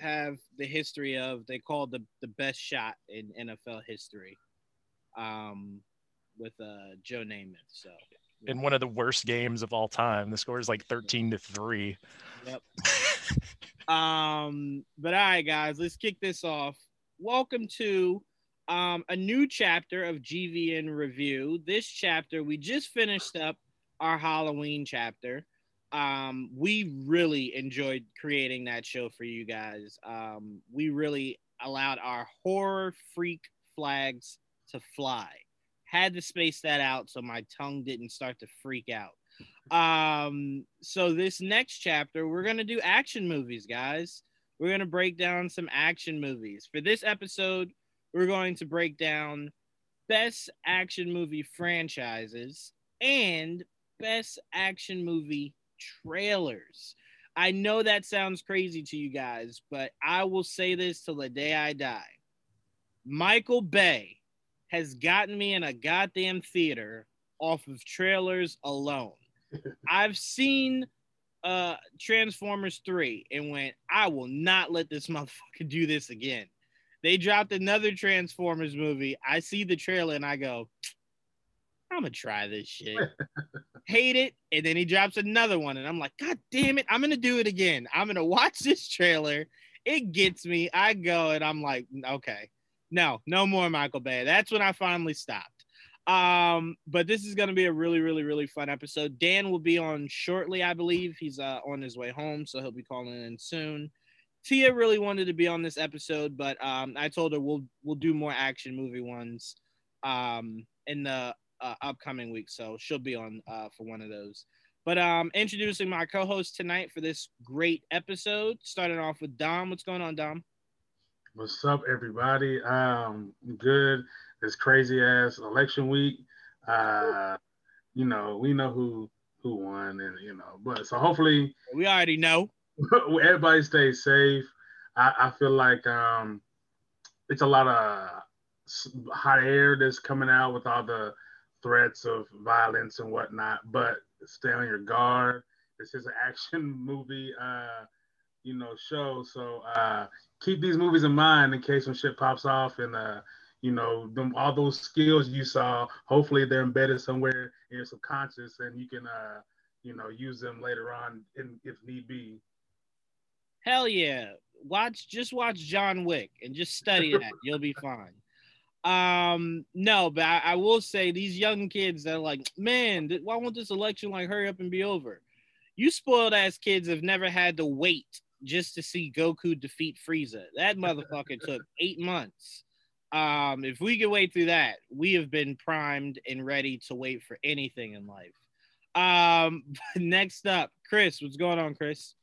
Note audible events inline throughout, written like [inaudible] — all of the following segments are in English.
have the history of they called the the best shot in NFL history, um, with uh Joe Namath. So in one of the worst games of all time. The score is like 13 to 3. Yep. um, but all right, guys, let's kick this off. Welcome to um, a new chapter of GVN Review. This chapter, we just finished up our Halloween chapter. Um, we really enjoyed creating that show for you guys. Um, we really allowed our horror freak flags to fly had to space that out so my tongue didn't start to freak out. Um, so this next chapter, we're gonna do action movies, guys. We're gonna break down some action movies. For this episode, we're going to break down best action movie franchises and best action movie trailers. I know that sounds crazy to you guys, but I will say this till the day I die. Michael Bay has gotten me in a goddamn theater off of trailers alone. [laughs] I've seen uh Transformers 3 and went, I will not let this [laughs] motherfucker do this again. They dropped another Transformers movie. I see the trailer and I go, I'm gonna try this shit. [laughs] Hate it. And then he drops another one, and I'm like, God damn it, I'm gonna do it again. I'm gonna [laughs] watch this trailer. It gets me. I go and I'm like, okay, no, no more Michael Bay. That's when I finally stopped. Um, but this is to be a really, really, really fun episode. Dan will be on shortly, I believe. He's uh, on his way home, so he'll be calling in soon. Tia really wanted to be on this episode, but um, I told her we'll we'll do more action movie ones um, in the uh, upcoming week, so she'll be on uh, for one of those. But um, introducing my co-host tonight for this great episode, starting off with Dom. What's going on, Dom? What's up, everybody? Um, good. This crazy ass election week. Uh, you know, we know who who won, and you know, but so hopefully we already know. [laughs] everybody stays safe. I, I feel like um, it's a lot of hot air that's coming out with all the threats of violence and whatnot. But stay on your guard. This is an [laughs] action movie. Uh, you know, show. So uh, keep these movies in mind in case when shit pops off and uh, you know, them all those skills you saw. Hopefully, they're embedded somewhere in your subconscious, and you can, uh, you know, use them later on in, if need be. Hell yeah! Watch, just watch John Wick and just study that. You'll be fine. Um, no, but I, I, will say these young kids that are like, man, why won't this election like hurry up and be over? You spoiled ass kids have never had to wait just to see Goku defeat Frieza. That motherfucker took [laughs] eight months. Um, if we can wait through that, we have been primed and ready to wait for anything in life. Um, [laughs] next up, Chris, what's going on, Chris?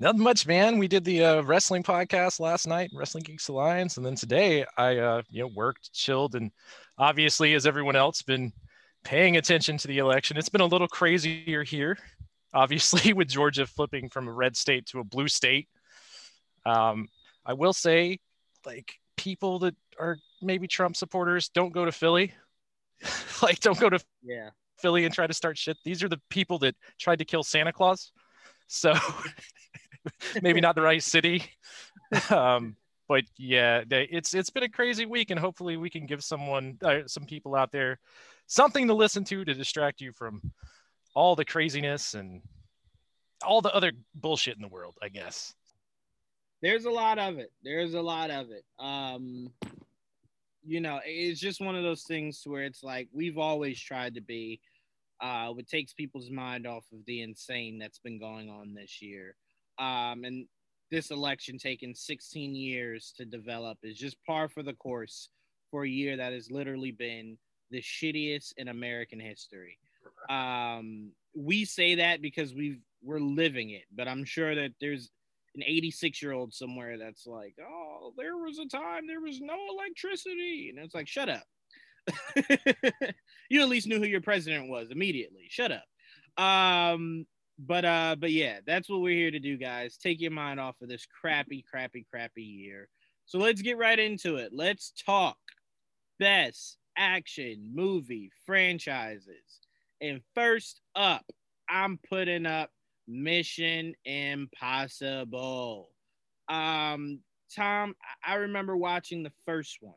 Nothing much, man. We did the uh, wrestling podcast last night, Wrestling Geeks Alliance, and then today I, uh, you know, worked, chilled, and obviously, as everyone else, been paying attention to the election. It's been a little crazier here [laughs] obviously, with Georgia flipping from a red state to a blue state. Um, I will say, like, people that are maybe Trump supporters don't go to Philly. [laughs] like, don't go to yeah. Philly and try to start shit. These are the people that tried to kill Santa Claus. So [laughs] maybe not the right city. [laughs] Um, but yeah, it's it's been a crazy week, and hopefully we can give someone, uh, some people out there, something to listen to to distract you from all the craziness and all the other bullshit in the world, I guess. There's a lot of it. There's a lot of it. Um, you know, it's just one of those things where it's like we've always tried to be. Uh, it takes people's mind off of the insane that's been going on this year. Um, and this election taking 16 years to develop is just par for the course for a year that has literally been the shittiest in American history. Um, we say that because we we're living it, but I'm sure that there's an 86 year old somewhere that's like, oh, there was a time there was no electricity, and it's like, shut up. [laughs] you at least knew who your president was immediately. Shut up. Um, but uh, but yeah, that's what we're here to do, guys. Take your mind off of this crappy, crappy, crappy year. So let's get right into it. Let's talk best action movie franchises. And first up, I'm putting up Mission Impossible. Um, Tom, I remember watching the first one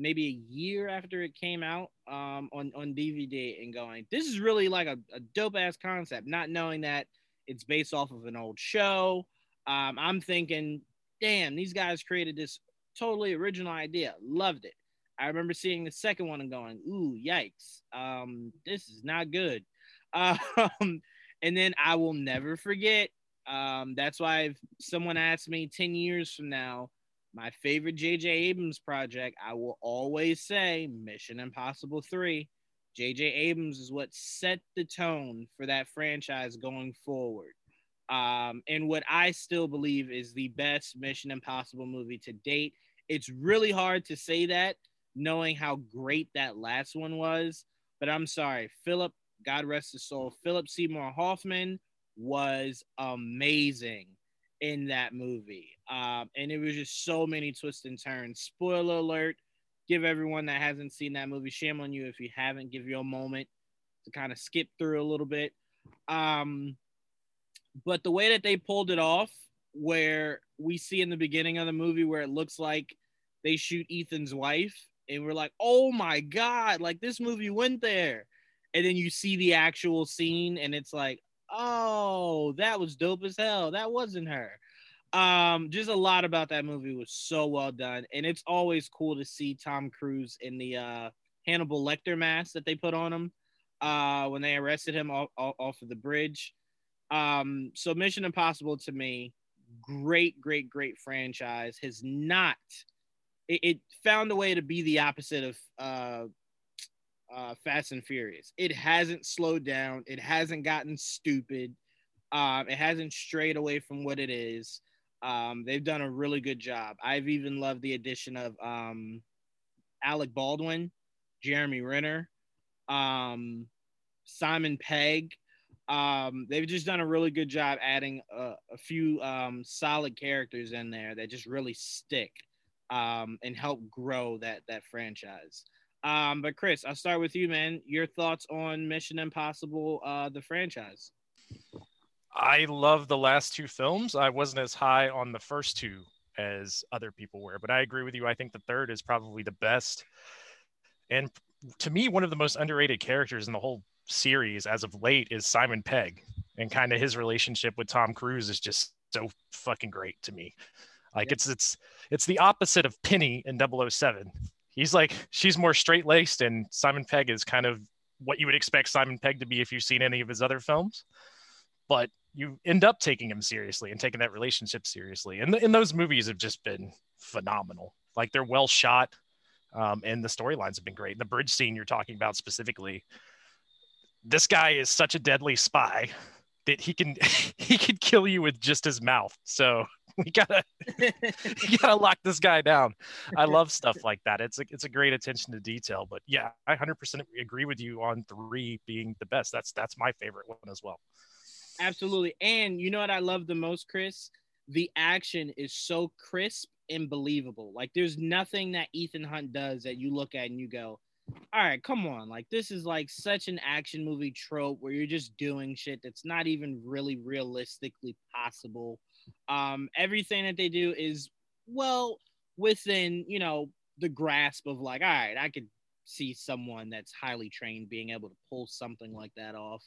maybe a year after it came out um, on on DVD and going, this is really like a, a dope ass concept. Not knowing that it's based off of an old show. Um, I'm thinking, damn, these guys created this totally original idea. Loved it. I remember seeing the second one and going, ooh, yikes, um, this is not good. [laughs] Um, and then I will never forget. Um, that's why if someone asked me 10 years from now, my favorite J.J. Abrams project, I will always say Mission Impossible 3. J.J. Abrams is what set the tone for that franchise going forward. Um, and what I still believe is the best Mission Impossible movie to date. It's really hard to say that knowing how great that last one was. But I'm sorry, Philip, God rest his soul, Philip Seymour Hoffman was amazing in that movie. Um, and it was just so many twists and turns. Spoiler alert, give everyone that hasn't seen that movie, shame on you if you haven't, give you a moment to kind of skip through a little bit. Um, but the way that they pulled it off, where we see in the beginning of the movie where it looks like they shoot Ethan's wife, and we're like, oh my God, like this movie went there. And then you see the actual scene, and it's like, oh, that was dope as hell. That wasn't her. Um, just a lot about that movie was so well done, and it's always cool to see Tom Cruise in the uh, Hannibal Lecter mask that they put on him uh, when they arrested him off, off of the bridge. Um, so Mission Impossible to me, great, great, great franchise has not. It, it found a way to be the opposite of uh, uh, Fast and Furious. It hasn't slowed down. It hasn't gotten stupid. Um, it hasn't strayed away from what it is. Um, they've done a really good job. I've even loved the addition of um, Alec Baldwin, Jeremy Renner, um, Simon Pegg. Um, they've just done a really good job adding a, a few um, solid characters in there that just really stick um, and help grow that that franchise. Um, but Chris, I'll start with you, man. Your thoughts on Mission Impossible, uh, the franchise? I love the last two films. I wasn't as high on the first two as other people were, but I agree with you. I think the third is probably the best. And to me, one of the most underrated characters in the whole series as of late is Simon Pegg. And kind of his relationship with Tom Cruise is just so fucking great to me. Like yeah. it's it's it's the opposite of Penny in 007 he's like she's more straight laced, and Simon Pegg is kind of what you would expect Simon Pegg to be if you've seen any of his other films. But you end up taking him seriously and taking that relationship seriously. And, and those movies have just been phenomenal. Like they're well shot, um, and the storylines have been great. The bridge scene you're talking about specifically, this guy is such a deadly spy that he can [laughs] he could kill you with just his mouth. So [laughs] we gotta [laughs] we gotta lock this guy down. I love stuff [laughs] like that. It's a it's a great attention to detail. But yeah, I 100% agree with you on three being the best. That's that's my favorite one as well. Absolutely, and you know what I love the most, Chris? The action is so crisp and believable. Like there's nothing that Ethan Hunt does that you look at and you go, all right, come on. Like this is like such an action movie trope where you're just doing shit that's not even really realistically possible. Um, everything that they do is well within, you know, the grasp of like, all right, I could see someone that's highly trained being able to pull something like that off.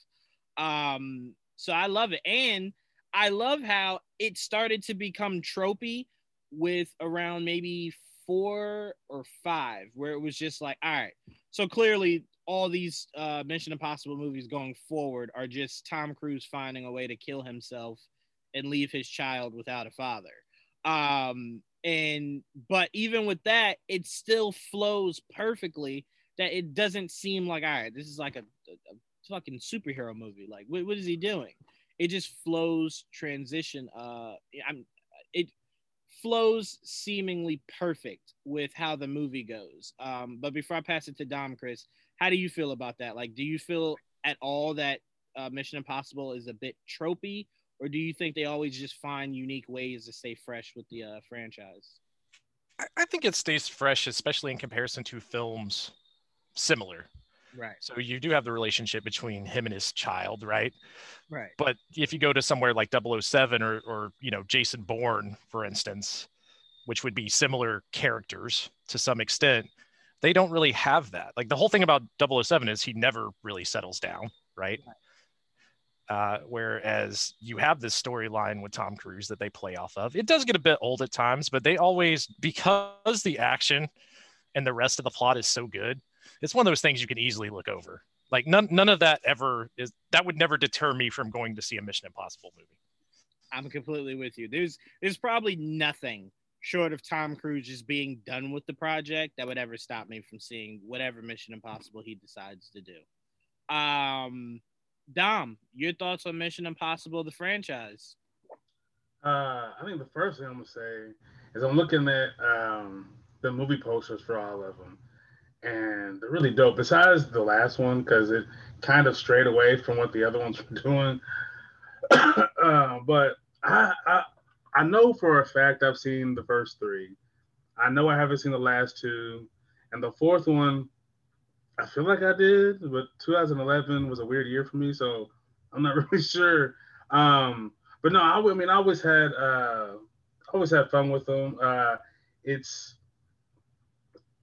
Um, so I love it. And I love how it started to become tropey with around maybe four or five, where it was just like, all right. So clearly, all these uh, Mission Impossible movies going forward are just Tom Cruise finding a way to kill himself and leave his child without a father. Um, and but even with that, it still flows perfectly. That it doesn't seem like all right, this is like a, a, a fucking superhero movie. Like, what, what is he doing? It just flows transition. Uh, I'm it flows seemingly perfect with how the movie goes. Um, but before I pass it to Dom, Chris, how do you feel about that? Like, do you feel at all that uh, Mission Impossible is a bit tropey, or do you think they always just find unique ways to stay fresh with the uh, franchise? I think it stays fresh, especially in comparison to films similar. Right. So you do have the relationship between him and his child, right? Right. But if you go to somewhere like 007 or, or you know, Jason Bourne, for instance, which would be similar characters to some extent, they don't really have that. Like the whole thing about 007 is he never really settles down, right? Right. Uh, whereas you have this storyline with Tom Cruise that they play off of. It does get a bit old at times, but they always, because the action and the rest of the plot is so good, it's one of those things you can easily look over. Like none, none of that ever is that would never deter me from going to see a Mission Impossible movie. I'm completely with you. There's there's probably nothing short of Tom Cruise just being done with the project that would ever stop me from seeing whatever Mission Impossible he decides to do. Um, Dom, your thoughts on Mission Impossible, the franchise? Uh, I think the first thing I'm gonna say is I'm looking at um, the movie posters for all of them, and they're really dope. Besides the last one, because it kind of strayed away from what the other ones [laughs] were doing. [coughs] uh, but I, I I know for a fact I've seen the first three. I know I haven't seen the last two, and the fourth one, I feel like I did, but 2011 was a weird year for me, so I'm not [laughs] really sure. Um, but no, I, I mean, I always had uh, always had fun with them. Uh, it's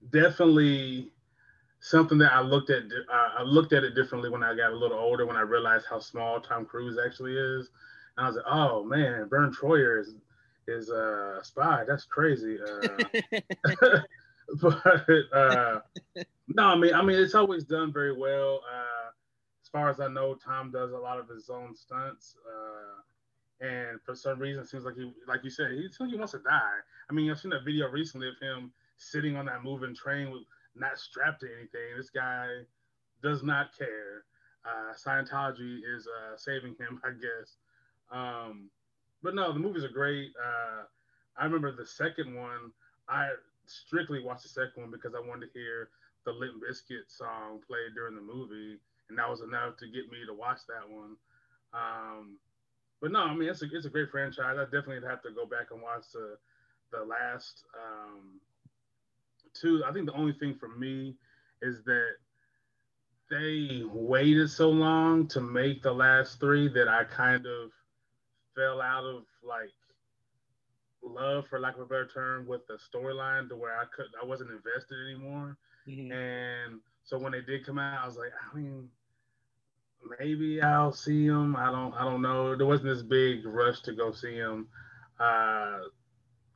definitely something that I looked at. Uh, I looked at it differently when I got a little older. When I realized how small Tom Cruise actually is, and I was like, "Oh man, Verne Troyer is is a spy. That's crazy." Uh, [laughs] [laughs] [laughs] but uh, no, I mean, I mean, it's always done very well. Uh, as far as I know, Tom does a lot of his own stunts. Uh, and for some reason, it seems like he, like you said, he seems he wants to die. I mean, I've seen that video recently of him sitting on that moving train with not strapped to anything. This guy does not care. Uh, Scientology is uh, saving him, [laughs] I guess. Um, but no, the movies are great. Uh, I remember the second one. I strictly watched the second one because I wanted to hear the Limp Bizkit song played during the movie, and that was enough to get me to watch that one. Um, but no, I mean it's a it's a great franchise. I definitely have to go back and watch the the last um, two. I think the only thing for me is that they waited so long to make the last three that I kind of fell out of like love, for lack of a better term, with the storyline to where I couldn't, I wasn't invested anymore. Mhm. And so when they did come out, I was like, I mean, maybe I'll see them. I don't I don't know. There wasn't this big rush to go see them. Uh,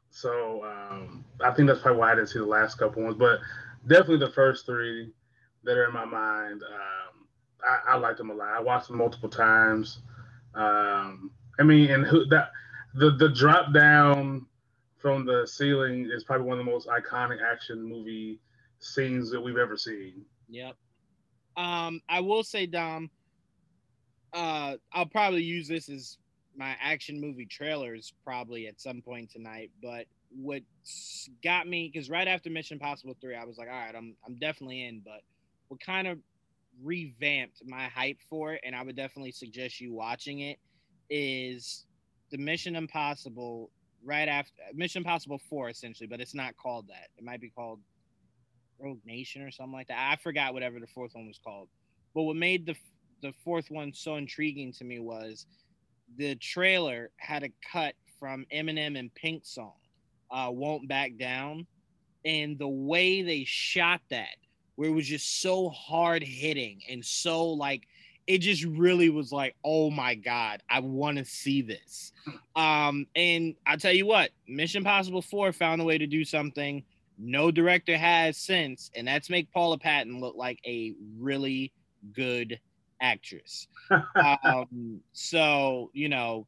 so um, I think that's probably why I didn't see the last couple ones, but definitely the first three that are in my mind. Um, I, I like them a lot. I watched them multiple times. Um, I mean, and who that the the drop down from the ceiling is probably one of the most iconic action movie scenes that we've ever seen. Yep. Um, I will say, Dom, uh, I'll probably use this as my action movie trailers probably at some point tonight. But what got me, because right after Mission Impossible 3, I was like, all right, I'm, I'm definitely in. But what kind of revamped my hype for it, and I would definitely suggest you watching it, is the Mission Impossible right after Mission Impossible 4, essentially, but it's not called that. It might be called Rogue Nation or something like that. I forgot whatever the fourth one was called. But what made the the fourth one so intriguing to me was the trailer had a cut from Eminem and Pink song, uh, "Won't Back Down," and the way they shot that, where it was just so hard hitting and so like it just really was like, oh my god, I want to see this. Um, and I tell you what, Mission Impossible Four found a way to do something no director has since, and that's make Paula Patton look like a really good actress. um, so you know,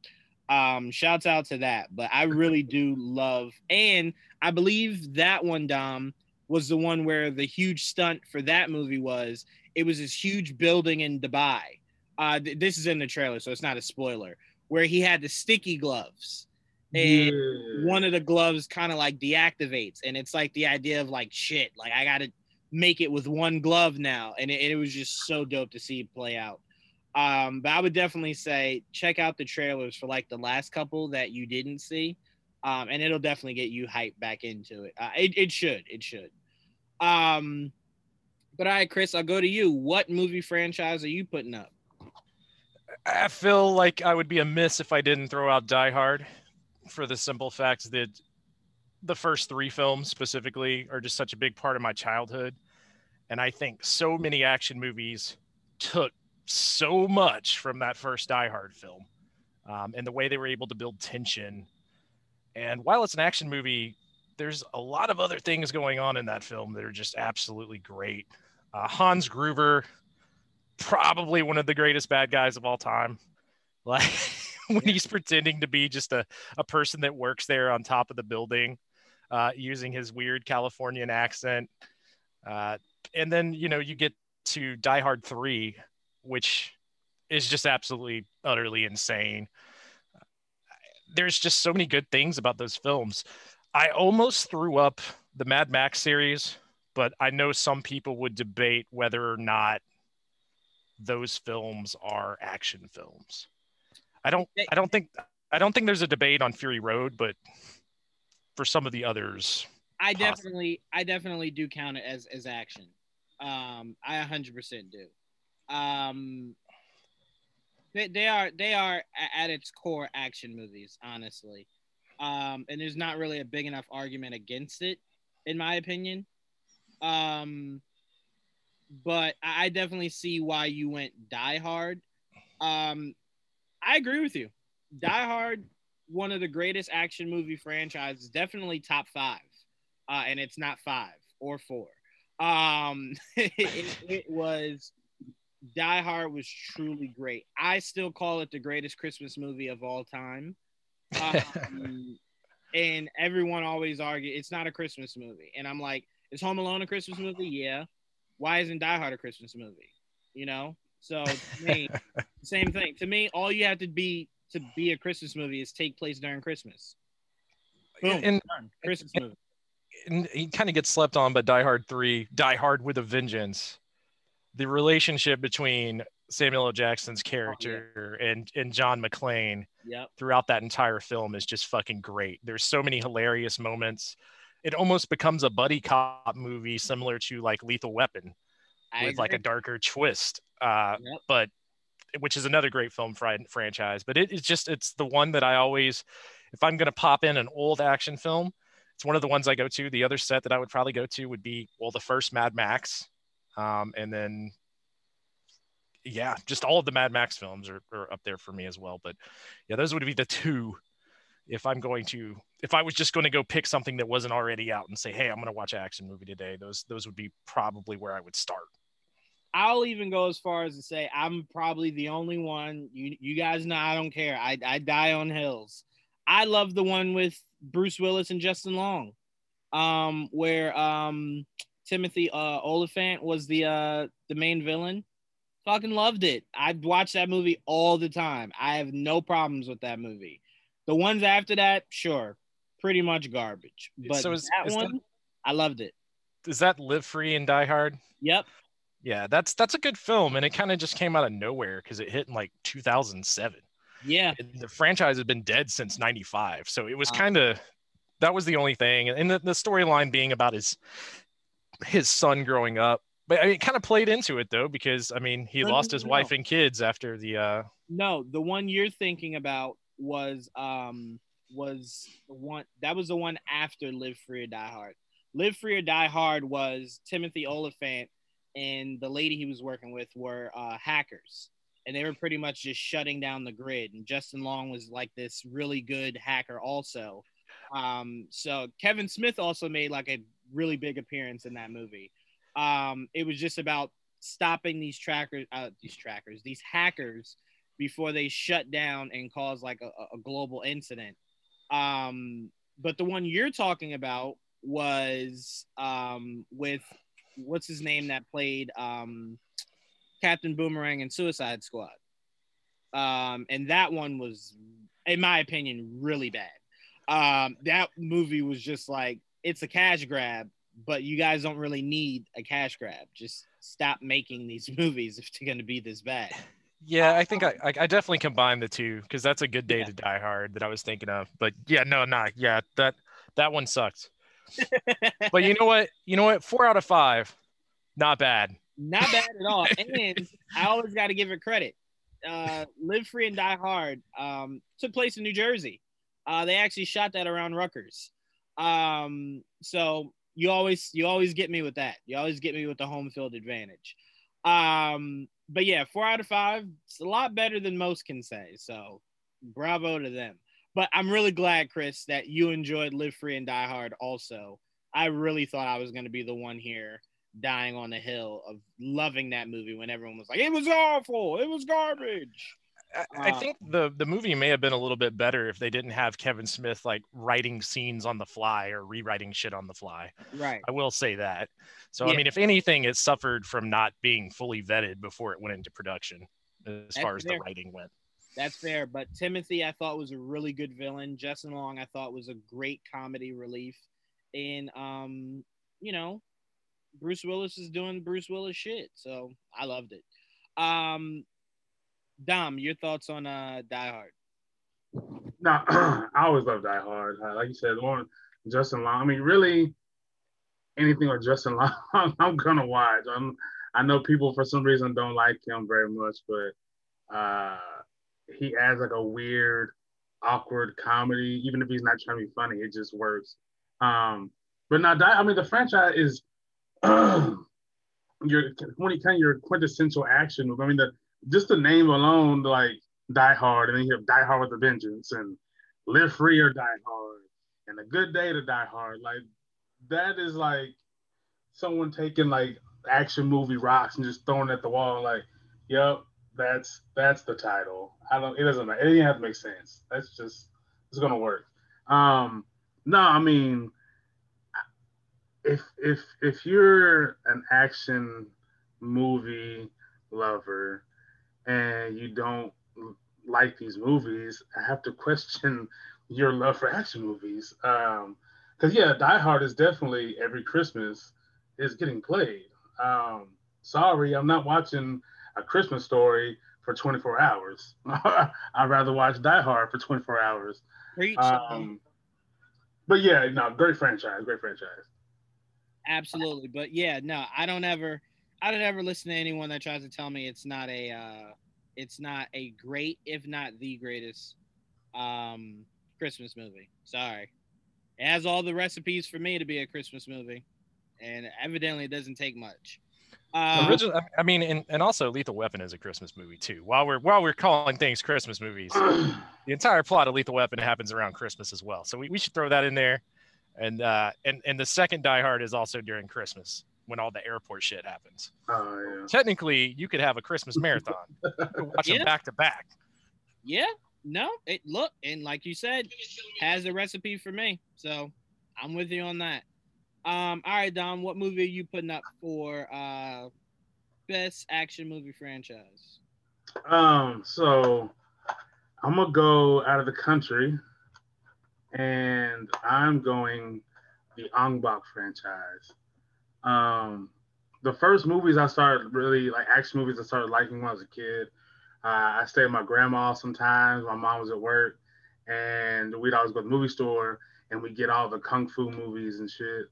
um, shouts out to that. But I really do love, and I believe that one, Dom, was the one where the huge stunt for that movie was it was this huge building in Dubai. Uh, th- this is in the trailer, so it's not a spoiler. Where he had the sticky gloves, and Yeah. one of the gloves kind of like deactivates, and it's like the idea of like shit, like I gotta make it with one glove now, and it, it was just so dope to see it play out. Um, but I would definitely say check out the trailers for like the last couple that you didn't see, um, and it'll definitely get you hyped back into it. Uh, it. It should, it should. Um, But all right, Chris, I'll go to you. What movie franchise are you putting up? I feel like I would be amiss if I didn't throw out Die Hard for the simple fact that the first three films specifically are just such a big part of my childhood. And I think so many action movies took so much from that first Die Hard film um, and the way they were able to build tension. And while it's an action movie, there's a lot of other things going on in that film that are just absolutely great. Uh, Hans Gruber, probably one of the greatest bad guys of all time. [laughs] Like when he's pretending to be just a, a person that works there on top of the building, uh, using his weird Californian accent. Uh, and then, you know, you get to Die Hard 3, which is just absolutely, utterly insane. There's just so many good things about those films. I almost threw up the Mad Max series, but I know some people would debate whether or not those films are action films. I don't I don't think I don't think there's a debate on Fury Road, but for some of the others, I definitely I definitely do count it as as action. Um, I 100% do. Um, they, they are they are at its core action movies, honestly. Um, and there's not really a big enough argument against it, in my opinion. Um, but I definitely see why you went Die Hard. Um, I agree with you. Die Hard, one of the greatest action movie franchises, definitely top five, uh, and it's not five or four. Um, [laughs] it, it, was Die Hard was truly great. I still call it the greatest Christmas movie of all time. [laughs] Um, and everyone always argue it's not a Christmas movie, and I'm like, is Home Alone a Christmas movie? Yeah. Why isn't Die Hard a Christmas movie? You know, so me, [laughs] same thing. To me, all you have to be to be a Christmas movie is take place during Christmas. Boom, and, Christmas and, movie. And he kind of gets slept on, but Die Hard Three, Die Hard with a Vengeance. The relationship between Samuel L. Jackson's character oh, yeah. and and John McClane yep. throughout that entire film is just fucking great. There's so many hilarious moments. It almost becomes a buddy cop movie similar to like Lethal Weapon I with agree. like a darker twist. Uh, Yep. but which is another great film fri- franchise. But it, it's just it's the one that I always, if I'm gonna pop in an old action film, it's one of the ones I go to. The other set that I would probably go to would be well the first Mad Max, um, and then yeah, just all of the Mad Max films are, are up there for me as well. But yeah, those would be the two. If I'm going to, if I was just going to go pick something that wasn't already out and say, hey, I'm going to watch an action movie today, those those would be probably where I would start. I'll even go as far as to say I'm probably the only one. You you guys know I don't care. I I die on hills. I love the one with Bruce Willis and Justin Long, um, where um Timothy uh Oliphant was the uh the main villain. Fucking loved it. I've watched that movie all the time. I have no problems with that movie. The ones after that, sure, pretty much garbage. But So is- that is that- one, I loved it. Is that Live Free and Die Hard? Yep. Yeah, that's that's a good film, and it kind of just came out of nowhere because it hit in like 2007. Yeah. And the franchise has been dead since 95 so it was Wow. kind of that was the only thing and the, the storyline being about his his son growing up but I mean, it kind of played into it though because i mean he No, lost his no, wife and kids after the uh No, the one you're thinking about was um was the one that was the one after Live Free or Die Hard. Live Free or Die Hard was Timothy Oliphant and the lady he was working with were uh, hackers, and they were pretty much just shutting down the grid. And Justin Long was like this really good hacker also. Um, so Kevin Smith also made like a really big appearance in that movie. Um, it was just about stopping these trackers, uh, these trackers, these hackers before they shut down and cause like a, a global incident. Um, but the one you're talking about was um, with what's his name that played um, Captain Boomerang and Suicide Squad. Um, and that one was, in my opinion, really bad. Um, that movie was just like it's a cash grab, but you guys don't really need a cash grab. Just stop making these [laughs] movies if they're going to be this bad. Yeah i think i i definitely combined the two because that's a good day Yeah. to die hard that i was thinking of but yeah no not yeah that that one sucked [laughs] but you know what you know what four out of five Not bad. Not bad at all. [laughs] and I always got to give it credit. Uh, Live Free and Die Hard um, took place in New Jersey. Uh, they actually shot that around Rutgers. Um, so you always you always get me with that. You always get me with the home field advantage. Um, but yeah, four out of five. It's a lot better than most can say. So bravo to them. But I'm really glad, Chris, that you enjoyed Live Free and Die Hard also. I really thought I was going to be the one here dying on the hill of loving that movie when everyone was like, it was awful, it was garbage. I, uh, think the the movie may have been a little bit better if they didn't have Kevin Smith like writing scenes on the fly or rewriting shit on the fly. Right. I will say that. So yeah. I mean, if anything, it suffered from not being fully vetted before it went into production, as That's far as fair. the writing went. That's fair. But Timothy, I thought was a really good villain. Justin Long, I thought was a great comedy relief. And um, you know, Bruce Willis is doing Bruce Willis shit. So I loved it. Um, Dom, your thoughts on uh, Die Hard? No, [clears throat] I always love Die Hard. Like you said, one Justin Long. I mean, really, anything with Justin [laughs] Long, I'm gonna watch. I'm, I know people for some reason don't like him very much, but uh, he adds like a weird, awkward comedy. Even if he's not trying to be funny, it just works. Um, but now, I mean, the franchise is [clears throat] your when you kind of your quintessential action movie. I mean, the just the name alone, like Die Hard, and then you have Die Hard with a Vengeance, and Live Free or Die Hard, and A Good Day to Die Hard. Like that is like someone taking like action movie rocks and just throwing it at the wall. Like, yep, that's that's the title. I don't. It doesn't matter. It doesn't have to make sense. That's just it's gonna work. Um, no, I mean if if if you're an action movie lover and you don't like these movies, I have to [laughs] question your love for action movies. Um, because yeah, Die Hard is definitely every Christmas is getting played. Um, sorry, I'm not watching a Christmas story for 24 hours. [laughs] I'd rather watch Die Hard for 24 hours. Um, but yeah, no, great franchise, great franchise. Absolutely. But yeah, no, I don't ever I don't ever listen to anyone that tries to tell me it's not a uh it's not a great, if not the greatest um Christmas movie. Sorry. It has all the recipes for me to be a Christmas movie. And evidently it doesn't take much. Um, Original, I mean, and, and also Lethal Weapon is a Christmas movie too. While we're while we're calling things Christmas movies, [clears throat] the entire plot of Lethal Weapon happens around Christmas as well. So we, we should throw that in there and uh, and and the second Die Hard is also during Christmas when all the airport shit happens. Oh, yeah. Technically, you could have a Christmas [laughs] marathon, watch yeah. them back to back. Yeah, no, it look and like you said, has a recipe for me. So I'm with you on that. Um, all right, Dom, what movie are you putting up for uh, best action movie franchise? Um, so I'm gonna go out of the country and I'm going the Ong Bak franchise. Um, the first movies I started really like action movies I started liking when I was a kid. Uh, I stayed with my grandma sometimes. My mom was at work, and we'd always go to the movie store and we get all the kung fu movies and shit.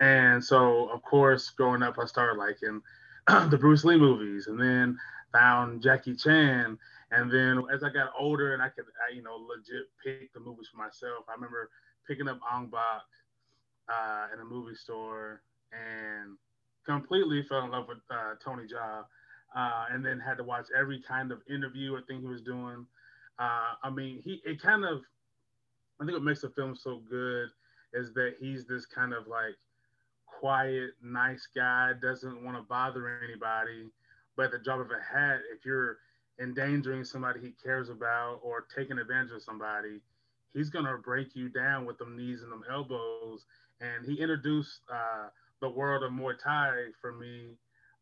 And so, of course, growing up, I started liking [clears throat] the Bruce Lee movies, and then found Jackie Chan, and then as I got older and I could, I, you know, legit pick the movies for myself, I remember picking up Ong Bak uh, in a movie store and completely fell in love with uh, Tony Jaa. Uh, and then had to watch every kind of interview or thing he was doing. Uh, I mean, he it kind of, I think what makes the film so good is that he's this kind of like quiet, nice guy, doesn't want to bother anybody. But at the drop of a hat, if you're endangering somebody he cares about or taking advantage of somebody, he's gonna break you down with them knees and them elbows. And he introduced uh, the world of Muay Thai for me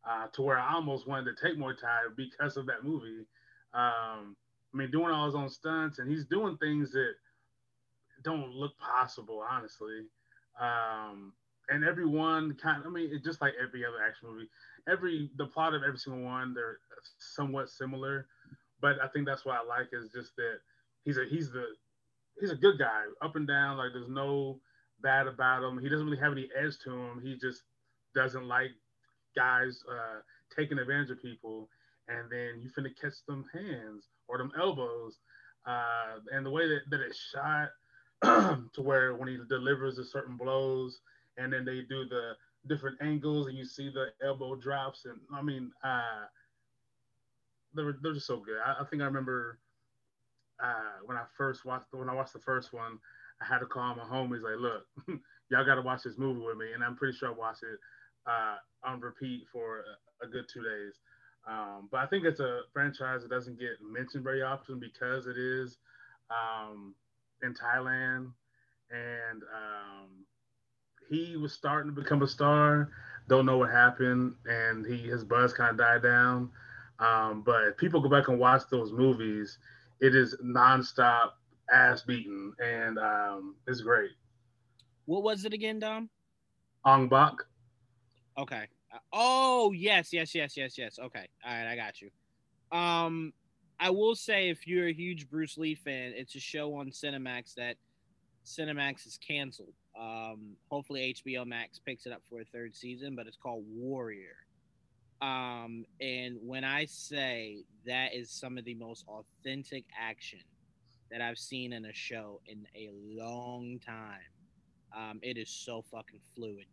uh, to where I almost wanted to take Muay Thai because of that movie. Um, I mean, doing all his own stunts, and he's doing things that don't look possible, honestly. Um, and everyone kind of, I mean, just like every other action movie, every the plot of every single one they're somewhat similar, but I think that's what I like is just that he's a he's the he's a good guy up and down. Like there's no bad about him. He doesn't really have any edge to him. He just doesn't like guys uh, taking advantage of people, and then you finna catch them hands or them elbows. Uh, and the way that, that it's shot [clears throat] to where when he delivers a certain blows and then they do the different angles and you see the elbow drops and I mean uh they're, they're just so good. I, I think I remember uh, when I first watched when I watched the first one, I had to call my homies like, look, [laughs] y'all got to watch this movie with me, and I'm pretty sure I watched it uh, on repeat for a, good two days. Um, but I think it's a franchise that doesn't get mentioned very often because it is um, in Thailand, and um, he was starting to become a star. Don't know what happened, and he his buzz kind of died down. Um, but if people go back and watch those movies, it is nonstop ass beating, and um, it's great. What was it again, Dom? Ong Bak. Okay. Oh yes, yes, yes, yes, yes. Okay. All right, I got you. Um, I will say if you're a huge Bruce Lee fan, it's a show on Cinemax that Cinemax is canceled. Um, hopefully HBO Max picks it up for a third season, but it's called Warrior. Um, and when I say that is some of the most authentic action that I've seen in a show in a long time, um, it is so fucking fluid.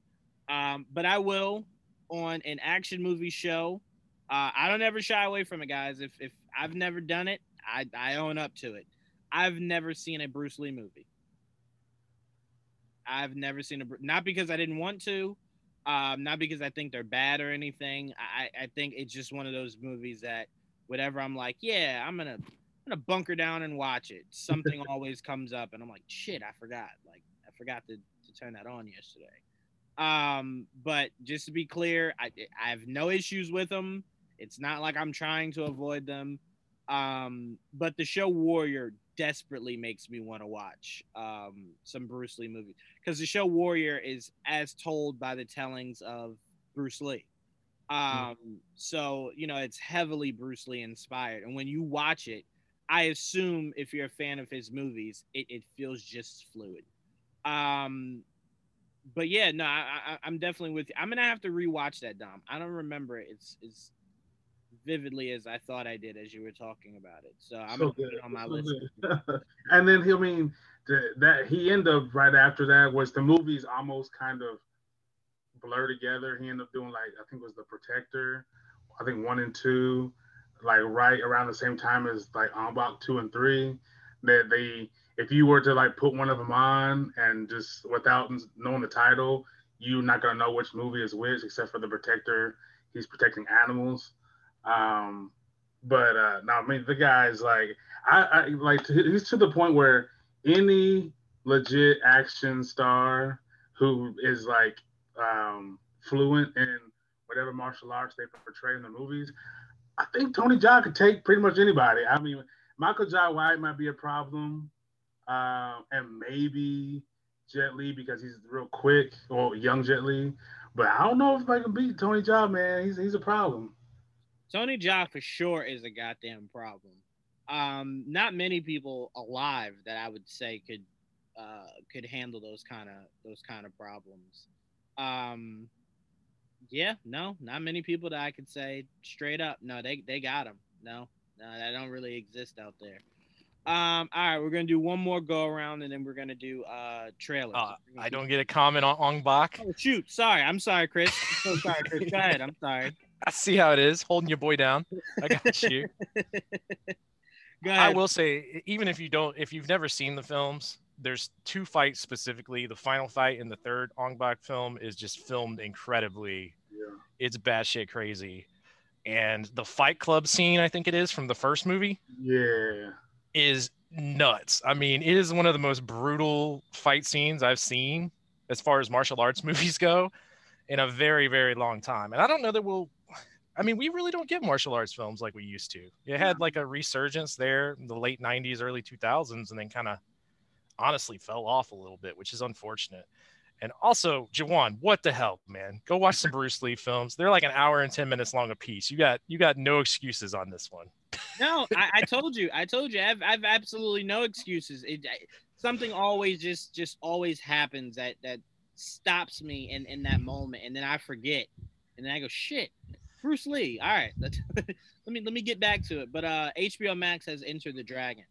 Um, but I will on an action movie show. Uh, I don't ever shy away from it, guys. If if I've never done it, I, I own up to it. I've never seen a Bruce Lee movie. I've never seen a not because I didn't want to, um, not because I think they're bad or anything. I, I think it's just one of those movies that whatever I'm like, yeah, I'm gonna gonna bunker down and watch it. Something [laughs] always comes up, and I'm like, shit, I forgot. Like I forgot to, to turn that on yesterday. Um, but just to be clear, I I have no issues with them. It's not like I'm trying to avoid them. Um, but the show Warrior desperately makes me want to watch um, some Bruce Lee movies because the show Warrior is as told by the tellings of Bruce Lee. Hmm. Um, so you know it's heavily Bruce Lee inspired, and when you watch it, I assume if you're a fan of his movies, it, it feels just fluid. Um, but yeah, no, I, I, am definitely with you. I'm gonna have to rewatch that, Dom. I don't remember it. It's it's vividly as I thought I did as you were talking about it. So I'm so gonna put it on my so list. [laughs] and then he, I mean, the, that he ended up right after that was the movies almost kind of blur together. He ended up doing like I think it was The Protector, I think one and two, like right around the same time as like Ong Bak two and three. That they, if you were to like put one of them on and just without knowing the title, you're not gonna know which movie is which, except for The Protector. He's protecting animals. Um, but uh, no, I mean the guy's like I, I like he's to the point where any legit action star who is like um, fluent in whatever martial arts they portray in the movies, I think Tony Jaa could take pretty much anybody. I mean, Michael Jai White might be a problem, uh, and maybe Jet Li because he's real quick, or young Jet Li. But I don't know if I can beat Tony Jaa, man. He's he's a problem. Tony Jaa for sure is a goddamn problem. Um, not many people alive that I would say could uh, could handle those kind of those kind of problems. Um, yeah, no, not many people that I could say straight up. No, they they got them. No, no, that don't really exist out there. Um, all right, we're gonna do one more go around and then we're gonna do uh trailers. Uh, I don't get a comment on Ong Bak. Oh shoot, sorry, I'm sorry, Chris. I'm so sorry, Chris. Go ahead, I'm sorry. [laughs] I see how it is, holding your boy down. I got [laughs] you. I will say, even if you don't, if you've never seen the films, there's two fights specifically. The final fight in the third Ong Bak film is just filmed incredibly. Yeah. It's batshit crazy. And the Fight Club scene, I think it is from the first movie. Yeah. Is nuts. I mean, it is one of the most brutal fight scenes I've seen as far as martial arts [laughs] movies go in a very, very long time. And I don't know that we'll I mean, we really don't get martial arts films like we used to. You had like a resurgence there in the late 90s, early 2000s, and then kind of honestly fell off a little bit, which is unfortunate. And also, Jawan, what the hell, man? Go watch some Bruce Lee films. They're like an hour and 10 minutes long a piece. You got you got no excuses on this one. no, [laughs] I, I, told you. I told you. I've, I've absolutely no excuses. It, something always just just always happens that that stops me in in that moment, and then I forget and then I go, shit, Bruce Lee. All right, [laughs] let me let me get back to it. But uh, HBO Max has Enter the Dragon,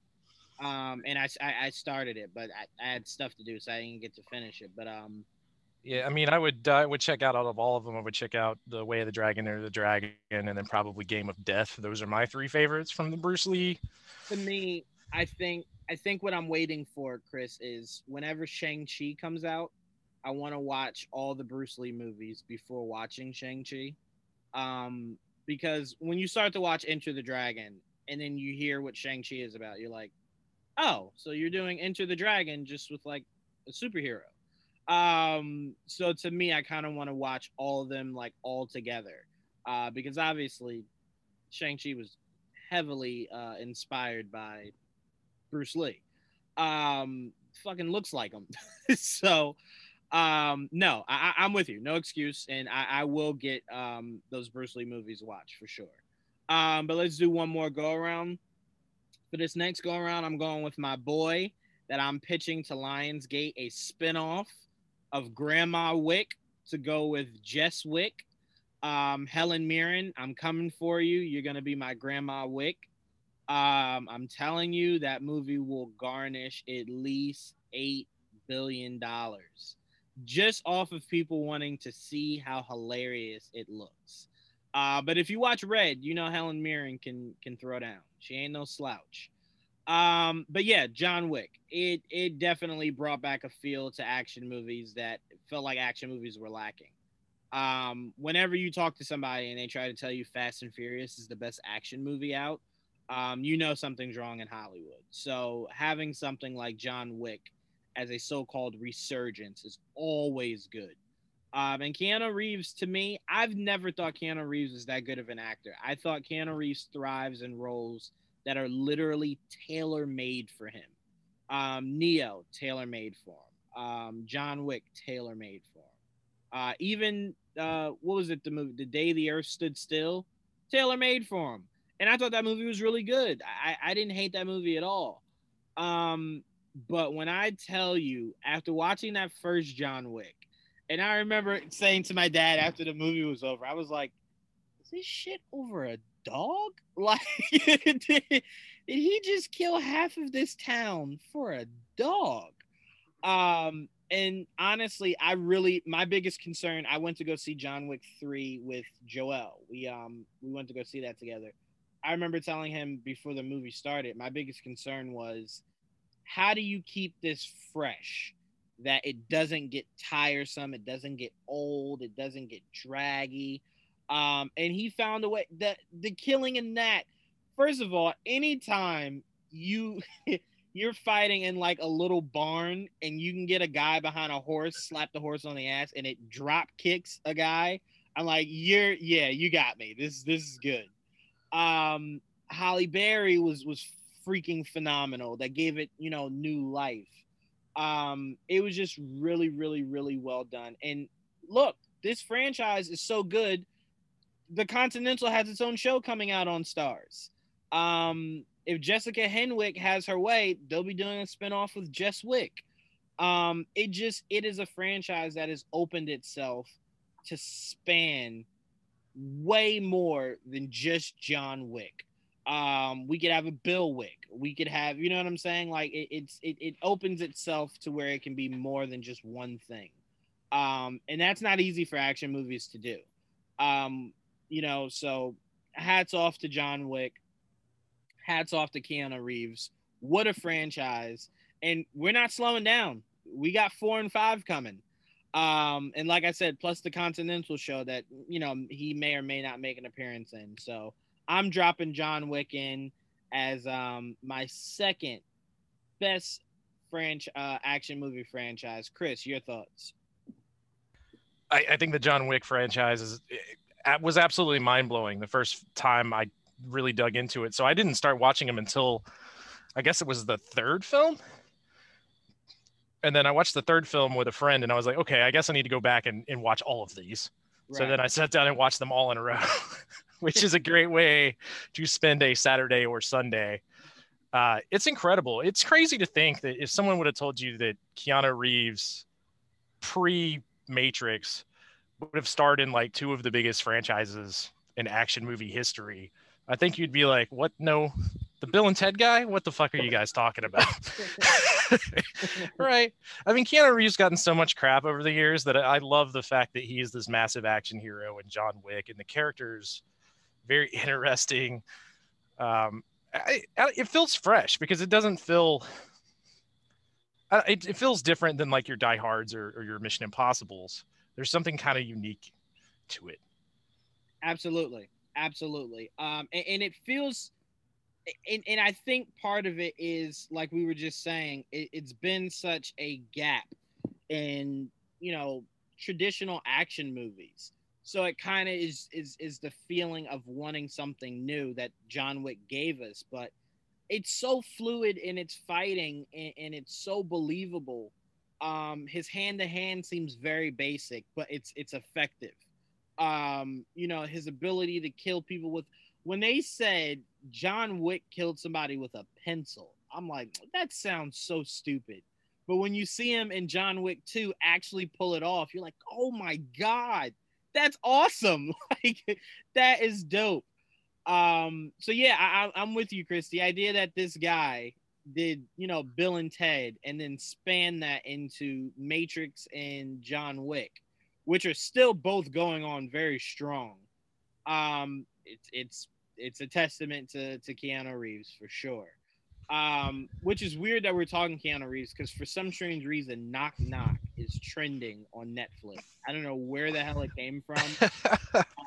um, and I, I, I started it, but I, I, had stuff to do, so I didn't get to finish it. But um, yeah, I mean, I would I would check out out of all of them. I would check out the Way of the Dragon or the Dragon, and then probably Game of Death. Those are my three favorites from the Bruce Lee. For me, I think I think what I'm waiting for, Chris, is whenever Shang Chi comes out, I want to watch all the Bruce Lee movies before watching Shang Chi, um, because when you start to watch Enter the Dragon and then you hear what Shang Chi is about, you're like, oh, so you're doing Enter the Dragon just with like a superhero. Um, so to me, I kind of want to watch all of them like all together, uh, because obviously Shang Chi was heavily uh, inspired by Bruce Lee. Um, fucking looks like him. [laughs] so um, no, I, i'm with you. No excuse, and I, I will get um, those Bruce Lee movies watched for sure. Um, but let's do one more go around. For this next go around, I'm going with my boy that I'm pitching to Lionsgate a spinoff of Grandma Wick to go with Jess Wick. Um, Helen Mirren, I'm coming for you. You're gonna be my Grandma Wick. Um, I'm telling you that movie will garnish at least eight billion dollars just off of people wanting to see how hilarious it looks. Uh, but if you watch Red, you know Helen Mirren can can throw down. She ain't no slouch. Um, but yeah, John Wick. It it definitely brought back a feel to action movies that felt like action movies were lacking. Um, whenever you talk to somebody and they try to tell you Fast and Furious is the best action movie out, um, you know something's wrong in Hollywood. So having something like John Wick as a so-called resurgence is always good. Um, and Keanu Reeves, to me, I've never thought Keanu Reeves was that good of an actor. I thought Keanu Reeves thrives in roles that are literally tailor-made for him. Um, Neo, tailor-made for him. Um, John Wick, tailor-made for him. Uh, even uh, what was it? The movie, The Day the Earth Stood Still, tailor-made for him. And I thought that movie was really good. I, I didn't hate that movie at all. Um, but when I tell you, after watching that first John Wick, and I remember saying to my dad after the movie was over, I was like, "Is this shit over a dog? [laughs] Like, did, did he just kill half of this town for a dog?" Um, and honestly, I really my biggest concern. I went to go see John Wick three with Joel. We um we went to go see that together. I remember telling him before the movie started. My biggest concern was how do you keep this fresh that it doesn't get tiresome, it doesn't get old, it doesn't get draggy. Um, and he found a way that the killing in that, first of all, anytime you [laughs] you're fighting in like a little barn and you can get a guy behind a horse, slap the horse on the ass, and it drop kicks a guy. I'm like, you're yeah, you got me. This this is good. Um, Halle Berry was was freaking phenomenal that gave it, you know, new life. Um, it was just really, really, really well done. And look, this franchise is so good. The Continental has its own show coming out on Starz. Um, if Jessica Henwick has her way, they'll be doing a spinoff with Jess Wick. Um, it just it is a franchise that has opened itself to span way more than just John Wick um we could have a bill wick. We could have you know what i'm saying? Like it, it's it, it opens itself to where it can be more than just one thing. Um and that's not easy for action movies to do. Um you know so hats off to john wick. Hats off to keanu reeves. What a franchise. And we're not slowing down. We got four and five coming. Um and like i said plus the continental show that you know he may or may not make an appearance in. So I'm dropping John Wick in as um, my second best French uh, action movie franchise. Chris, your thoughts? I, I think the John Wick franchise is was absolutely mind blowing the first time I really dug into it. So I didn't start watching them until I guess it was the third film. And then I watched the third film with a friend and I was like, okay, I guess I need to go back and, and watch all of these. Right. So then I sat down and watched them all in a row. [laughs] which is a great way to spend a Saturday or Sunday. Uh, it's incredible. It's crazy to think that if someone would have told you that Keanu Reeves pre Matrix would have starred in like two of the biggest franchises in action movie history, I think you'd be like, "What? No, the Bill and Ted guy? What the fuck are you guys talking about?" [laughs] right? I mean, Keanu Reeves gotten so much crap over the years that I love the fact that he is this massive action hero and John Wick, and the characters very [laughs] interesting. Um, I, I, it feels fresh because it doesn't feel. It, it, feels different than like your Die Hards or, or your Mission Impossibles. There's something kind of unique to it. Absolutely, absolutely. Um, and, and it feels, and, and I think part of it is like we were just saying, it, it's been such a gap in you know traditional action movies so it kind of is is is the feeling of wanting something new that John Wick gave us, but it's so fluid in its fighting and, and it's so believable. Um, his hand to hand seems very basic, but it's it's effective. Um, you know, his ability to kill people with when they said John Wick killed somebody with a pencil, I'm like, that sounds so stupid. But when you see him in John Wick 2 actually pull it off, you're like, oh my God, that's awesome. [laughs] Like that is dope. Um, so yeah, I, I'm with you, Chris. The idea that this guy did, you know, Bill and Ted, and then span that into Matrix and John Wick, which are still both going on very strong. Um, it's it's it's a testament to to Keanu Reeves for sure. Um, which is weird that we're talking Keanu Reeves because for some strange reason, Knock Knock is trending on Netflix. I don't know where the hell it came from.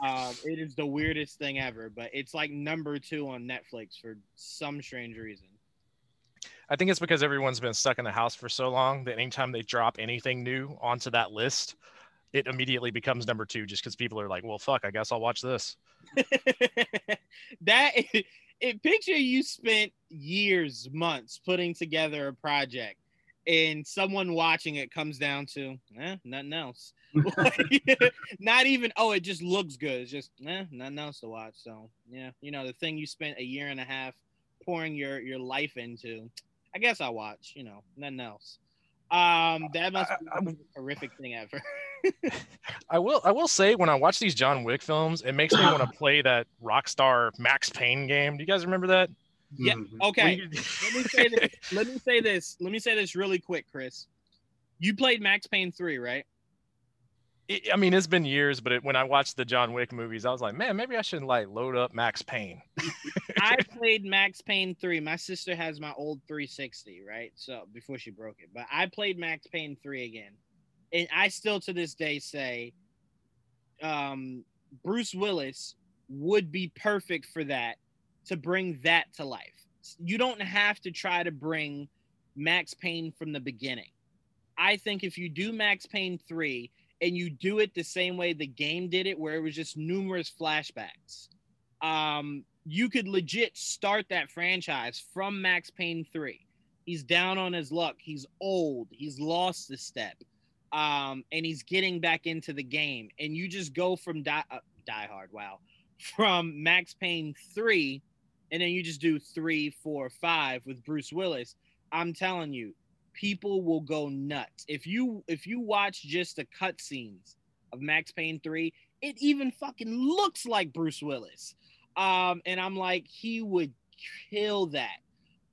uh, [laughs] it is the weirdest thing ever, but it's like number two on Netflix for some strange reason. I think it's because everyone's been stuck in the house for so long that anytime they drop anything new onto that list, it immediately becomes number two just because people are like, well, fuck, I guess I'll watch this. [laughs] that [laughs] it picture you spent years, months putting together a project, and someone watching it comes down to eh, nothing else. [laughs] [laughs] not even oh, it just looks good. It's just eh, nothing else to watch. So yeah, you know the thing you spent a year and a half pouring your your life into. I guess I'll watch. You know, nothing else. Um, that must be I, the horrific thing ever. [laughs] I will I will say when I watch these John Wick films, it makes me want to [coughs] play that Rockstar Max Payne game. Do you guys remember that? Yeah. Mm-hmm. Okay. [laughs] Let me say this. Let me say this. Let me say this really quick, Chris. You played Max Payne 3, right? It, I mean, it's been years, but it, when I watched the John Wick movies, I was like, man, maybe I should like load up Max Payne. [laughs] I played Max Payne 3. My sister has my old 360, right? So before she broke it, but I played Max Payne 3 again and I still to this day say um, Bruce Willis would be perfect for that to bring that to life. You don't have to try to bring Max Payne from the beginning. I think if you do Max Payne 3 and you do it the same way the game did it, where it was just numerous flashbacks, um, you could legit start that franchise from Max Payne 3. He's down on his luck. He's old. He's lost a step um, and he's getting back into the game, and you just go from Die, uh, Die Hard, wow, [laughs] from Max Payne three, and then you just do three, four, five with Bruce Willis. I'm telling you, people will go nuts if you if you watch just the cutscenes of Max Payne three. It even fucking looks like Bruce Willis, um, and I'm like, he would kill that,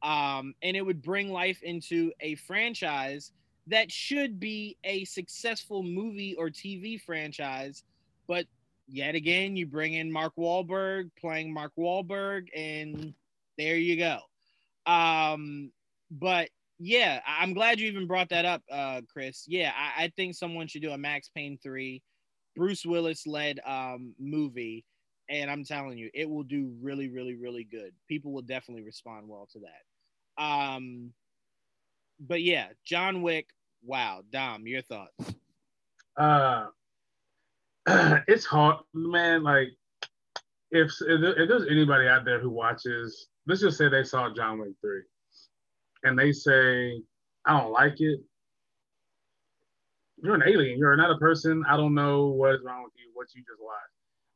um, and it would bring life into a franchise that should be a successful movie or TV franchise. But yet again, you bring in Mark Wahlberg playing Mark Wahlberg, and there you go. Um, but yeah, I'm glad you even brought that up, uh, Chris. Yeah, I, I think someone should do a Max Payne 3, Bruce Willis led um, movie. And I'm telling you, it will do really, really, really good. People will definitely respond well to that. Um, but yeah, John Wick. Wow, Dom, your thoughts? Uh, [clears throat] it's hard, man. Like, if if there's anybody out there who watches, let's just say they saw John Wick three, and they say, "I don't like it." You're an alien. You're another person. I don't know what is wrong with you. What you just watched.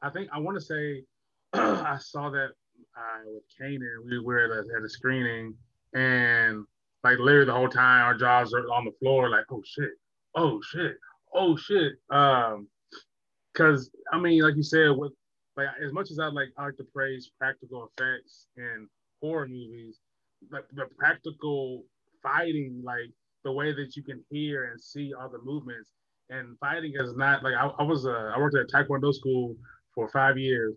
I think I want to say [clears throat] I saw that uh, with Kanan. We were at a, at a screening, and like literally the whole time our jaws are on the floor, like, oh shit, oh shit, oh shit. Um, because I mean, like you said, with like as much as I like I like to praise practical effects in horror movies, like the practical fighting, like the way that you can hear and see all the movements and fighting is not like I, I was uh, I worked at a Taekwondo school for five years.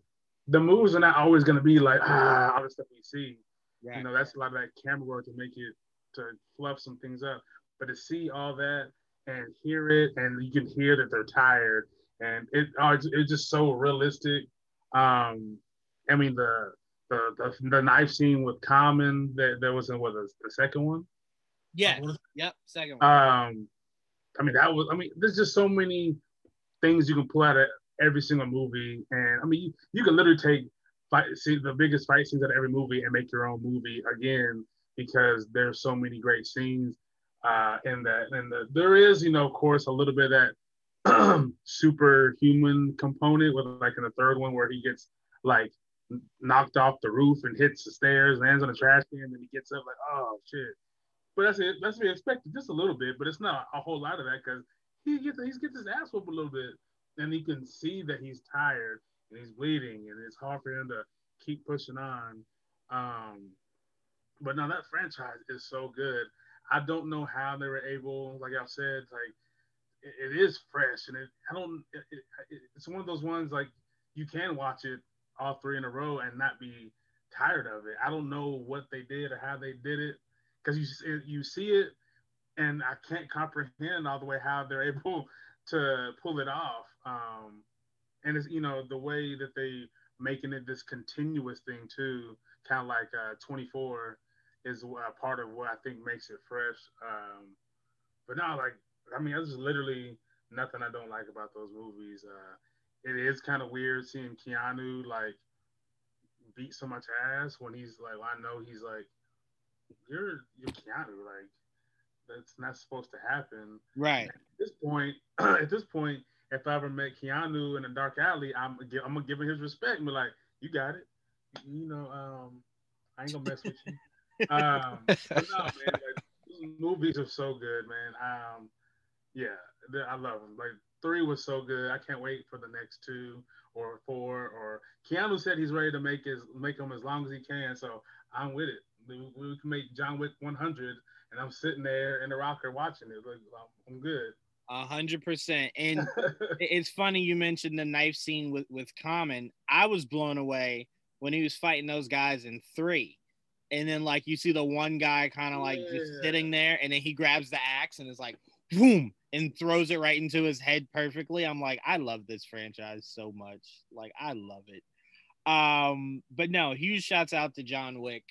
The moves are not always going to be like ah all the stuff we see. Right. You know, that's a lot of that camera work to make it to fluff some things up. But to see all that and hear it, and you can hear that they're tired, and it oh, it's, it's just so realistic. Um, I mean the the the, the knife scene with Common that that was in what the, the second one. Yeah. Yep. Second one. Um, I mean that was. I mean, there's just so many things you can pull out of every single movie, and I mean, you, you can literally take fight see the biggest fight scenes out of every movie and make your own movie again because there's so many great scenes uh, in that. And the, there is, you know, of course, a little bit of that [clears throat] superhuman component with like in the third one where he gets like knocked off the roof and hits the stairs, lands on the trash can, and he gets up like, oh shit. But that's it. That's to be expected, just a little bit, but it's not a whole lot of that because he gets he gets his ass whooped a little bit, and he can see that he's tired and he's bleeding, and it's hard for him to keep pushing on. Um, but now that franchise is so good. I don't know how they were able, like I said, like it, is fresh, and it I don't. It, it's one of those ones like you can watch it all three in a row and not be tired of it. I don't know what they did or how they did it because you you see it, and I can't comprehend all the way how they're [laughs] able to pull it off. Um, and it's you know the way that they making it this continuous thing too, kind of like uh, 24 is uh, part of what I think makes it fresh. Um, but now, like I mean, there's literally nothing I don't like about those movies. Uh, it is kind of weird seeing Keanu like beat so much ass when he's like, well, I know he's like, you're you're Keanu, like that's not supposed to happen. Right. At this point, [clears throat] at this point, if I ever met Keanu in a dark alley, I'm I'm gonna give him his respect and be like, you got it. You know, um, I ain't gonna mess with you. [laughs] um, no, man, like, movies are so good, man. Um, yeah, I love them. Like three was so good. I can't wait for the next two or four. Or Keanu said he's ready to make his make them as long as he can. So I'm with it. We, we can make John Wick 100, and I'm sitting there in the rocker watching it. Like, I'm good. A hundred percent. And [laughs] it's funny you mentioned the knife scene with with Common. I was blown away when he was fighting those guys in three. And then like you see the one guy kind of like yeah. just sitting there, and then he grabs the axe and is like, boom, and throws it right into his head perfectly. I'm like, I love this franchise so much. Like, I love it. Um, but no, huge shouts out to John Wick.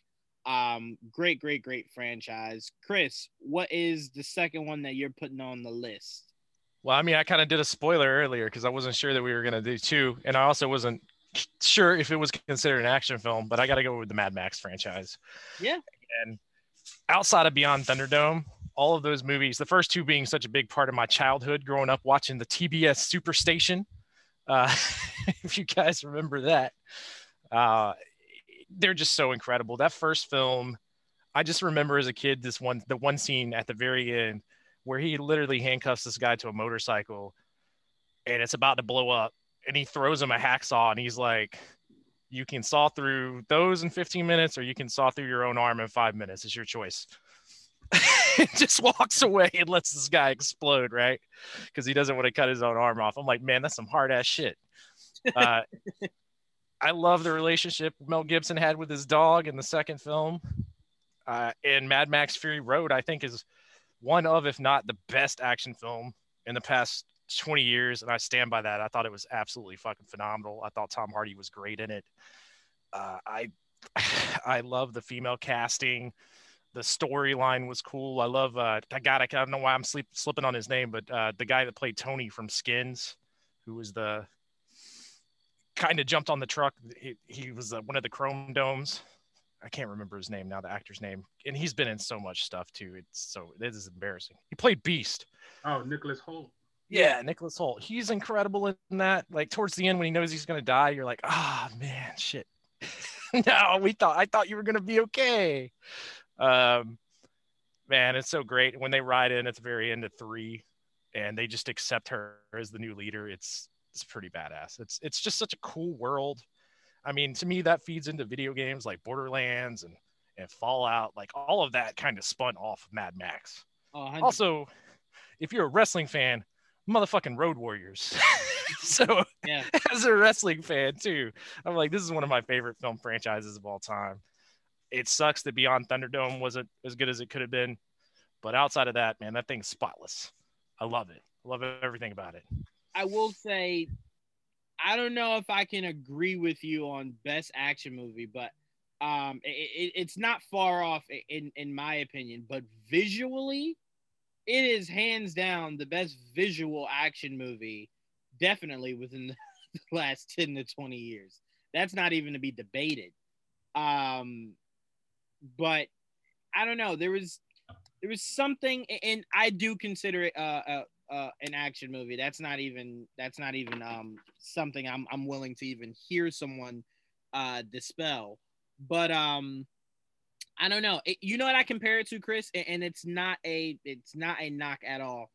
Um, great, great, great franchise. Chris, what is the second one that you're putting on the list? Well, I mean, I kind of did a spoiler earlier because I wasn't sure that we were going to do two, and I also wasn't sure if it was considered an action film, but I got to go with the Mad Max franchise. Yeah. And outside of Beyond Thunderdome, all of those movies, the first two being such a big part of my childhood growing up watching the TBS Superstation. Uh, [laughs] if you guys remember that, uh, they're just so incredible. That first film, I just remember as a kid, this one, the one scene at the very end where he literally handcuffs this guy to a motorcycle and it's about to blow up and he throws him a hacksaw and he's like, you can saw through those in 15 minutes or you can saw through your own arm in five minutes. It's your choice. [laughs] just walks away and lets this guy explode, right? Because he doesn't want to cut his own arm off. I'm like, man, that's some hard ass shit. Uh, [laughs] I love the relationship Mel Gibson had with his dog in the second film. Uh, and Mad Max Fury Road, I think, is one of, if not the best action film in the past 20 years. And I stand by that. I thought it was absolutely fucking phenomenal. I thought Tom Hardy was great in it. Uh, I [sighs] I love the female casting the storyline was cool. I love uh God, I don't know why I'm sleep, slipping on his name, but uh the guy that played Tony from Skins, who was the kind of jumped on the truck. He, he was uh, one of the Chrome Domes. I can't remember his name now, the actor's name, and he's been in so much stuff too. It's so this is embarrassing. He played Beast. Oh, Nicholas Hoult. Yeah, Nicholas Hoult. He's incredible in that. Like towards the end when he knows he's gonna die, you're like, ah oh, man, shit. [laughs] no, we thought I thought you were gonna be okay. Um, man, it's so great when they ride in at the very end of three, and they just accept her as the new leader. It's it's pretty badass. It's it's just such a cool world. I mean, to me, that feeds into video games like Borderlands and and Fallout. Like all of that kind of spun off of Mad Max. Oh, Also, if you're a wrestling fan, motherfucking Road Warriors. [laughs] so yeah, [laughs] as a wrestling fan too, I'm like, this is one of my favorite film franchises of all time. It sucks that Beyond Thunderdome wasn't as good as it could have been, but outside of that, man, that thing's spotless. I love it. I love everything about it. I will say, I don't know if I can agree with you on best action movie, but um, it, it, it's not far off in in my opinion. But visually, it is hands down the best visual action movie, definitely within the [laughs] last ten to twenty years. That's not even to be debated. Um, but I don't know. There was there was something, and I do consider it uh, uh, uh, an action movie. That's not even that's not even um, something I'm I'm willing to even hear someone uh, dispel. But um, I don't know. It, you know what I compare it to, Chris, and, it's not a it's not a knock at all.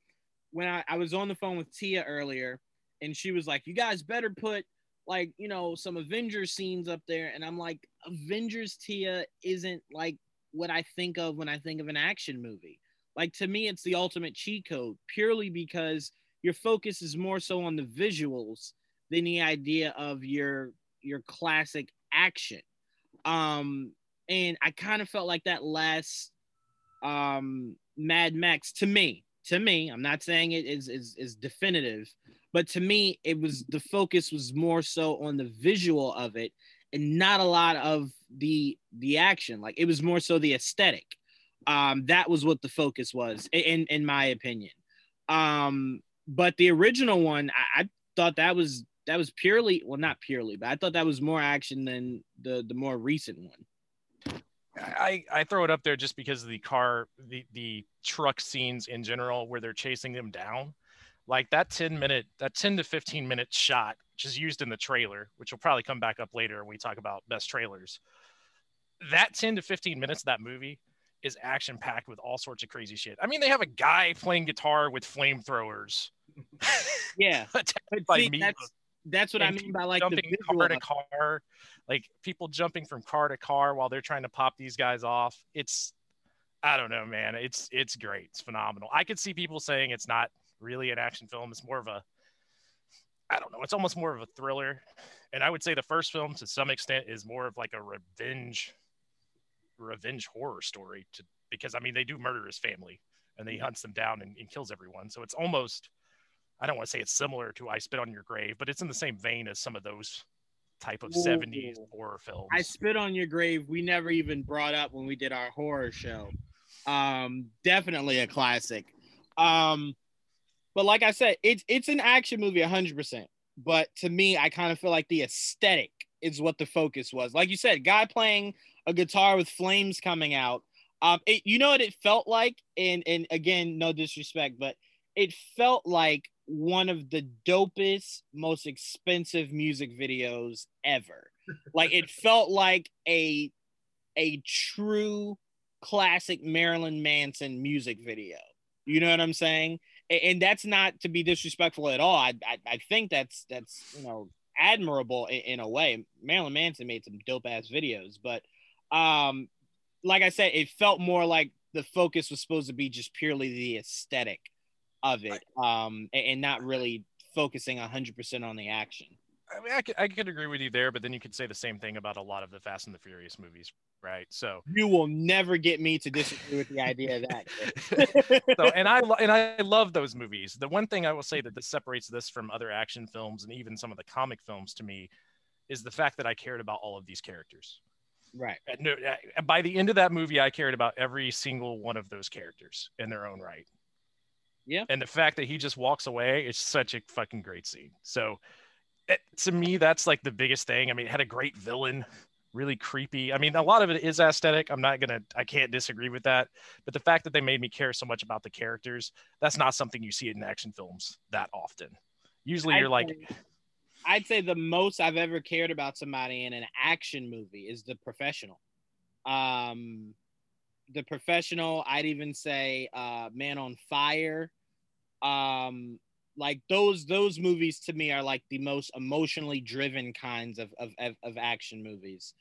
When I, I was on the phone with Tia earlier, and she was like, "You guys better put like you know some Avengers scenes up there," and I'm like, "Avengers Tia isn't like what I think of when I think of an action movie. Like to me, it's the ultimate cheat code purely because your focus is more so on the visuals than the idea of your your classic action. Um, and I kind of felt like that last um, Mad Max to me. To me, I'm not saying it is, is is definitive, but to me, it was the focus was more so on the visual of it and not a lot of the the action. Like it was more so the aesthetic. Um, that was what the focus was, in in my opinion. Um, but the original one, I, I thought that was that was purely well, not purely, but I thought that was more action than the the more recent one. I, I throw it up there just because of the car, the, the truck scenes in general, where they're chasing them down. Like that 10 minute, that 10 to 15 minute shot, which is used in the trailer, which will probably come back up later when we talk about best trailers. That 10 to 15 minutes of that movie is action packed with all sorts of crazy shit. I mean, they have a guy playing guitar with flamethrowers. Yeah, [laughs] attacked by see, that's that's what I mean by like the jumping car to car, like people jumping from car to car while they're trying to pop these guys off. It's, I don't know, man. It's it's great. It's phenomenal. I could see people saying it's not really an action film. It's more of a, I don't know. It's almost more of a thriller, and I would say the first film to some extent is more of like a revenge, revenge horror story. To because I mean they do murder his family and then he hunts them down and, and kills everyone. So it's almost I don't want to say it's similar to I Spit on Your Grave, but it's in the same vein as some of those type of Ooh. 70s horror films. I spit on your grave. We never even brought up when we did our horror show. Um, definitely a classic. Um, but like I said, it's it's an action movie, hundred percent. But to me, I kind of feel like the aesthetic is what the focus was. Like you said, guy playing a guitar with flames coming out. Um, it, you know what it felt like, and and again, no disrespect, but it felt like one of the dopest, most expensive music videos ever. like it [laughs] felt like a a true classic Marilyn Manson music video. You know what I'm saying? A- And, that's not to be disrespectful at all. I, I, I think that's that's you know admirable in, in a way. Marilyn Manson made some dope ass videos, but um, like I said, it felt more like the focus was supposed to be just purely the aesthetic of it, um, and, not really focusing hundred percent on the action. I mean, I could, I could agree with you there, but then you could say the same thing about a lot of the Fast and the Furious movies, right? So, You will never get me to disagree with the idea of that. [laughs] so and I and I love those movies. The one thing I will say that this separates this from other action films and even some of the comic films to me is the fact that I cared about all of these characters. right. No, by the end of that movie, I cared about every single one of those characters in their own right. Yeah. And the fact that he just walks away is such a fucking great scene. So, it, to me, that's like the biggest thing. I mean, it had a great villain, really creepy. I mean, a lot of it is aesthetic. I'm not gonna, I can't disagree with that. But the fact that they made me care so much about the characters, that's not something you see in action films that often. Usually, you're I'd like, say- I'd say the most I've ever cared about somebody in an action movie is the professional. Um, the professional, I'd even say uh, Man on Fire. Um, like those those movies to me are like the most emotionally driven kinds of of, of, of action movies.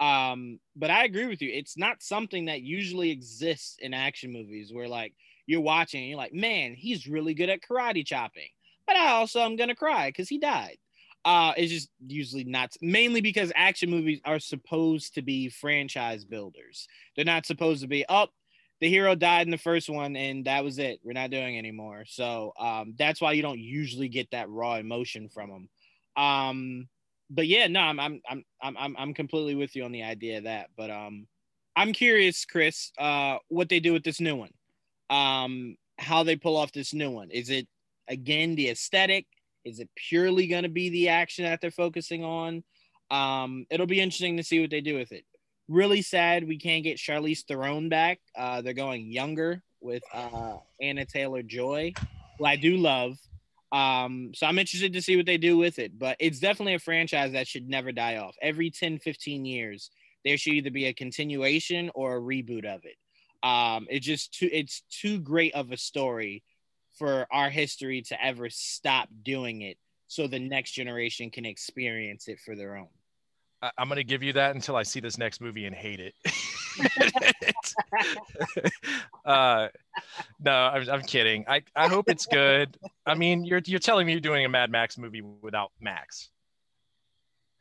Um, but I agree with you. It's not something that usually exists in action movies where like you're watching and you're like, man, he's really good at karate chopping. But I also am gonna cry because he died. Uh, it's just usually not mainly because action movies are supposed to be franchise builders. They're not supposed to be up. Oh, the hero died in the first one and that was it. We're not doing anymore. So um, that's why you don't usually get that raw emotion from them. Um, but yeah, no, I'm I'm I'm I'm I'm completely with you on the idea of that. But um, I'm curious, Chris, uh, what they do with this new one. Um, how they pull off this new one. Is it again the aesthetic? Is it purely going to be the action that they're focusing on? Um, it'll be interesting to see what they do with it. Really sad we can't get Charlize Theron back. Uh, they're going younger with uh, Anya Taylor Joy, who I do love. Um, so I'm interested to see what they do with it. But it's definitely a franchise that should never die off. Every 10, 15 years, there should either be a continuation or a reboot of it. Um, it's just too it's too great of a story for our history to ever stop doing it so the next generation can experience it for their own. I, am gonna give you that until I see this next movie and hate it. [laughs] uh, no, I'm, I'm kidding. I, I hope it's good. I mean, you're you're telling me you're doing a Mad Max movie without Max.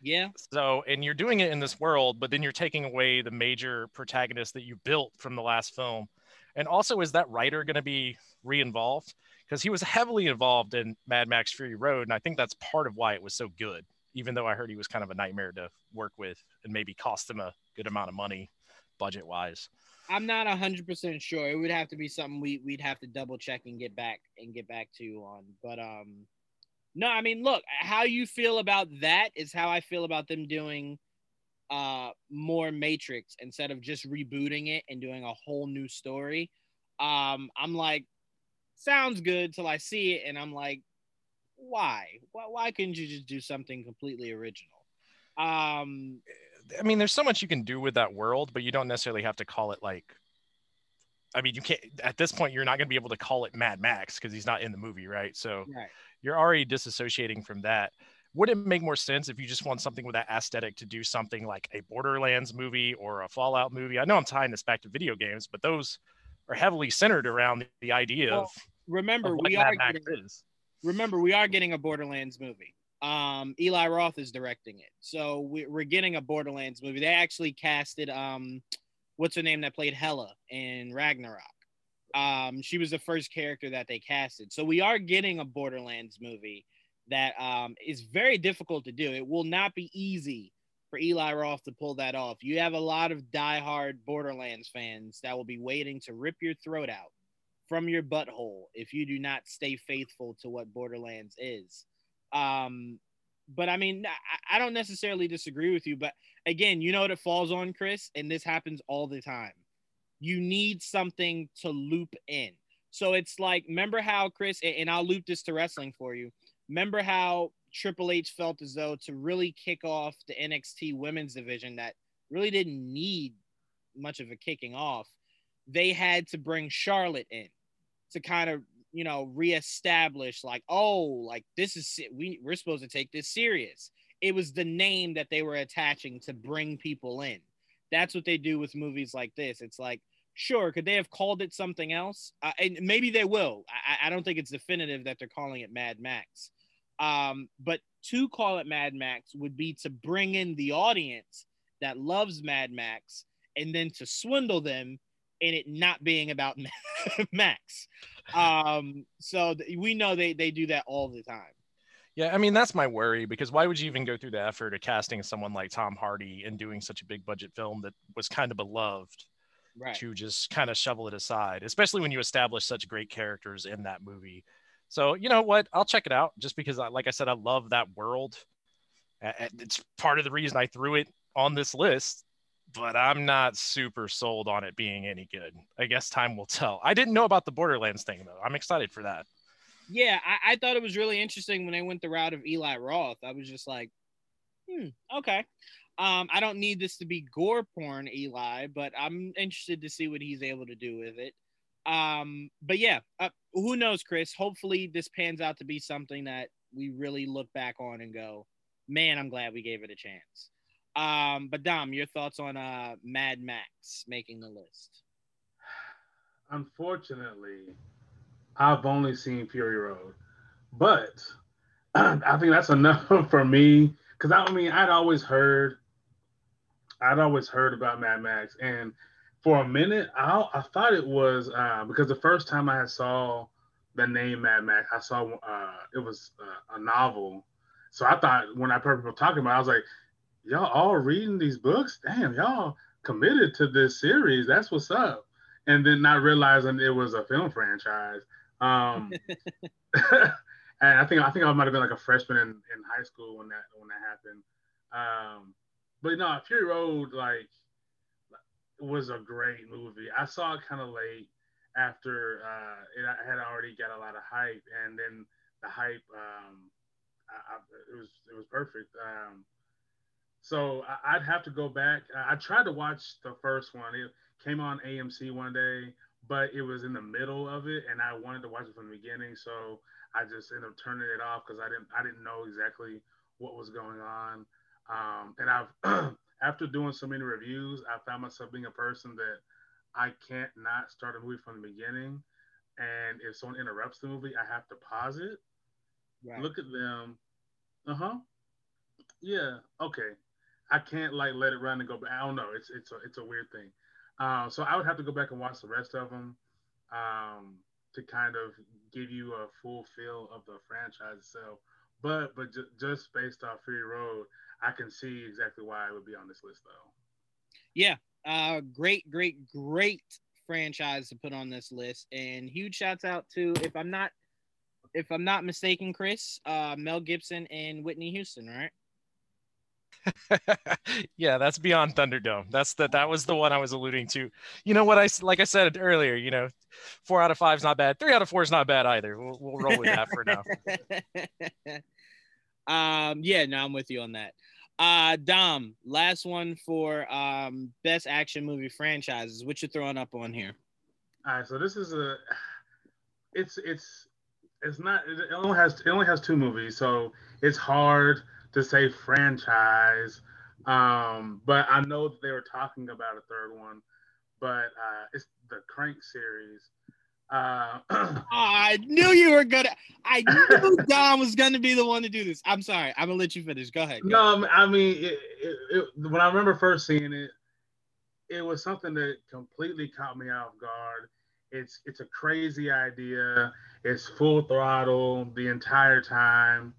Yeah. So, and you're doing it in this world, but then you're taking away the major protagonist that you built from the last film. And also, is that writer going to be re-involved? Because he was heavily involved in Mad Max Fury Road, and I think that's part of why it was so good even though I heard he was kind of a nightmare to work with and maybe cost him a good amount of money budget wise. I'm not hundred percent sure. It would have to be something we we'd have to double check and get back and get back to you on. But um no, I mean look, how you feel about that is how I feel about them doing uh more Matrix instead of just rebooting it and doing a whole new story. Um I'm like sounds good till I see it and I'm like why? Why, why couldn't you just do something completely original? Um, I mean, there's so much you can do with that world, but you don't necessarily have to call it like. I mean, you can't at this point. You're not going to be able to call it Mad Max because he's not in the movie, right? So right. you're already disassociating from that. Would it make more sense if you just want something with that aesthetic to do something like a Borderlands movie or a Fallout movie? I know I'm tying this back to video games, but those are heavily centered around the idea well, of remember of we are getting, is remember we are getting a Borderlands movie. Um, Eli Roth is directing it, so we, are getting a Borderlands movie. They actually casted um, what's her name that played Hela in Ragnarok. Um, she was the first character that they casted, so we are getting a Borderlands movie that um, is very difficult to do. It will not be easy for Eli Roth to pull that off. You have a lot of diehard Borderlands fans that will be waiting to rip your throat out from your butthole if you do not stay faithful to what Borderlands is. Um, but I mean, I, I don't necessarily disagree with you. But again, you know what it falls on, Chris, and this happens all the time. You need something to loop in. So it's like, remember how Chris, and I'll loop this to wrestling for you. Remember how Triple H felt as though to really kick off the NXT women's division that really didn't need much of a kicking off, they had to bring Charlotte in to kind of you know reestablish like oh like this is we we're supposed to take this serious. It was the name that they were attaching to bring people in. That's what they do with movies like this. It's like sure could they have called it something else? Uh, and maybe they will. I, I don't think it's definitive that they're calling it mad max um, but to call it mad max would be to bring in the audience that loves mad max and then to swindle them in it not being about [laughs] Max. Um, so th- we know they they do that all the time. Yeah, I mean that's my worry because why would you even go through the effort of casting someone like Tom Hardy and doing such a big budget film that was kind of beloved right. to just kind of shovel it aside, especially when you establish such great characters in that movie. So you know what? I'll check it out just because, I, like I said, I love that world. It's part of the reason I threw it on this list but I'm not super sold on it being any good. I guess time will tell. I didn't know about the Borderlands thing though. I'm excited for that. Yeah, I, I thought it was really interesting when they went the route of Eli Roth. I was just like, hmm, okay. Um, I don't need this to be gore porn, Eli, but I'm interested to see what he's able to do with it. Um, but yeah, uh, who knows, Chris? Hopefully, this pans out to be something that we really look back on and go, man, I'm glad we gave it a chance. Um, but Dom, your thoughts on uh, Mad Max making the list? Unfortunately, I've only seen Fury Road, but [clears throat] I think that's enough [laughs] for me because I mean I'd always heard, I'd always heard about Mad Max, and for a minute I, I thought it was uh, because the first time I saw the name Mad Max, I saw uh, it was uh, a novel, so I thought when I heard people talking about, it, I was like, y'all all reading these books? Damn, y'all committed to this series. That's what's up. And then not realizing it was a film franchise. Um, [laughs] [laughs] and I think I think I might have been like a freshman in, in high school when that when that happened. Um, but no, Fury Road like was a great movie. I saw it kind of late after uh, it had already got a lot of hype, and then the hype um, I, I, it was it was perfect. Um, so I, would have to go back. I, I tried to watch the first one. It came on AMC one day, but it was in the middle of it, and I wanted to watch it from the beginning. So I just ended up turning it off because I didn't I didn't know exactly what was going on. Um, and I've [clears throat] after doing so many reviews, I found myself being a person that I can't not start a movie from the beginning. And if someone interrupts the movie, I have to pause it, right. look at them. Uh huh. Yeah. Okay. I can't like let it run and go back. I don't know. It's it's a it's a weird thing. Um, so I would have to go back and watch the rest of them. Um, to kind of give you a full feel of the franchise itself. But but ju- just based off Fury Road, I can see exactly why it would be on this list though. Yeah, uh, great, great, great franchise to put on this list, and huge shouts out to if I'm not if I'm not mistaken, Chris, uh, Mel Gibson and Whitney Houston, right? [laughs] yeah, that's beyond Thunderdome. That's that. That was the one I was alluding to. You know what I like? I said earlier. You know, four out of five is not bad. Three out of four is not bad either. We'll, we'll roll with that for now. [laughs] um. Yeah. No, I'm with you on that. Uh, Dom, last one for um best action movie franchises. What you throwing up on here? All right. So this is a. It's it's it's not. It only has it only has two movies, so it's hard to say franchise. Um, but I know that they were talking about a third one, but uh, it's the Crank series. Uh, oh, [clears throat] I knew you were gonna. I [laughs] knew Dom was gonna be the one to do this. I'm sorry. I'm gonna let you finish. Go ahead. Go no, ahead. I mean, it, it, it, when I remember first seeing it, it was something that completely caught me off guard. It's it's a crazy idea. It's full throttle the entire time.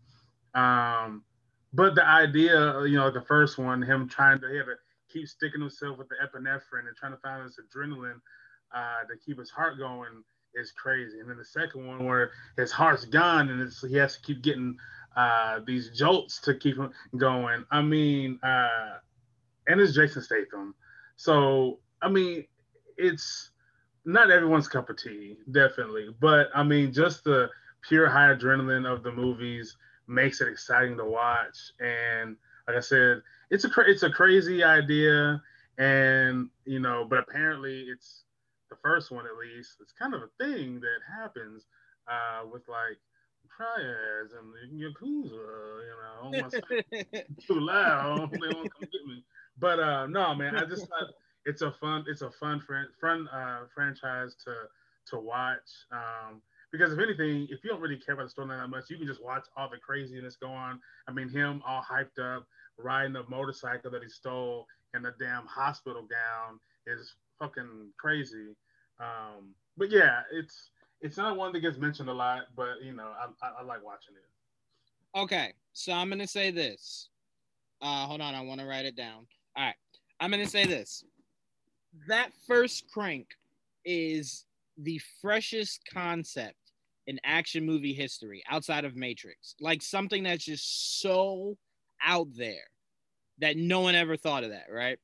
Um, but the idea, you know, the first one, him trying to, he had to keep sticking himself with the epinephrine and trying to find this adrenaline uh, to keep his heart going is crazy. And then the second one where his heart's gone and he has to keep getting uh, these jolts to keep him going. I mean, uh, and it's Jason Statham. So, I mean, it's not everyone's cup of tea, definitely. But I mean, just the pure high adrenaline of the movies makes it exciting to watch. And like I said, it's a it's a crazy idea, and you know, but apparently it's the first one at least. It's kind of a thing that happens uh, with like triads and yakuza. You know, [laughs] too loud, they won't come get me. But uh, no, man, I just thought it's a fun it's a fun fran- fun uh, franchise to to watch. Um, because if anything, if you don't really care about the storyline that much, you can just watch all the craziness go on. I mean, him all hyped up, riding a motorcycle that he stole in a damn hospital gown is fucking crazy. Um, but yeah, it's it's not one that gets mentioned a lot, but you know, I, I, I like watching it. Okay, so I'm gonna say this. Uh, hold on, I want to write it down. All right, I'm gonna say this. That first crank is the freshest concept in action movie history outside of Matrix. Like something that's just so out there that no one ever thought of that, right?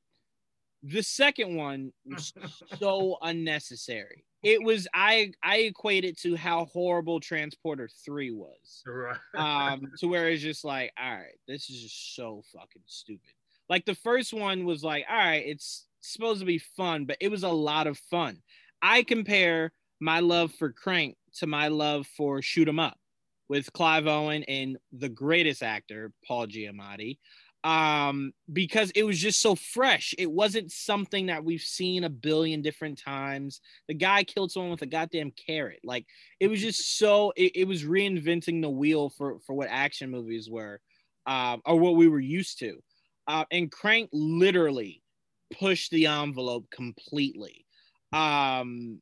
The second one was [laughs] so unnecessary. It was I I equate it to how horrible Transporter 3 was. Right. um [laughs] to where it's just like, all right, this is just so fucking stupid. Like the first one was like, all right, it's supposed to be fun, but it was a lot of fun. I compare my love for Crank to my love for Shoot 'em Up with Clive Owen and the greatest actor Paul Giamatti um because it was just so fresh. It wasn't something that we've seen a billion different times. The guy killed someone with a goddamn carrot. Like it was just so it, it was reinventing the wheel for for what action movies were um or what we were used to. Uh, and crank literally pushed the envelope completely um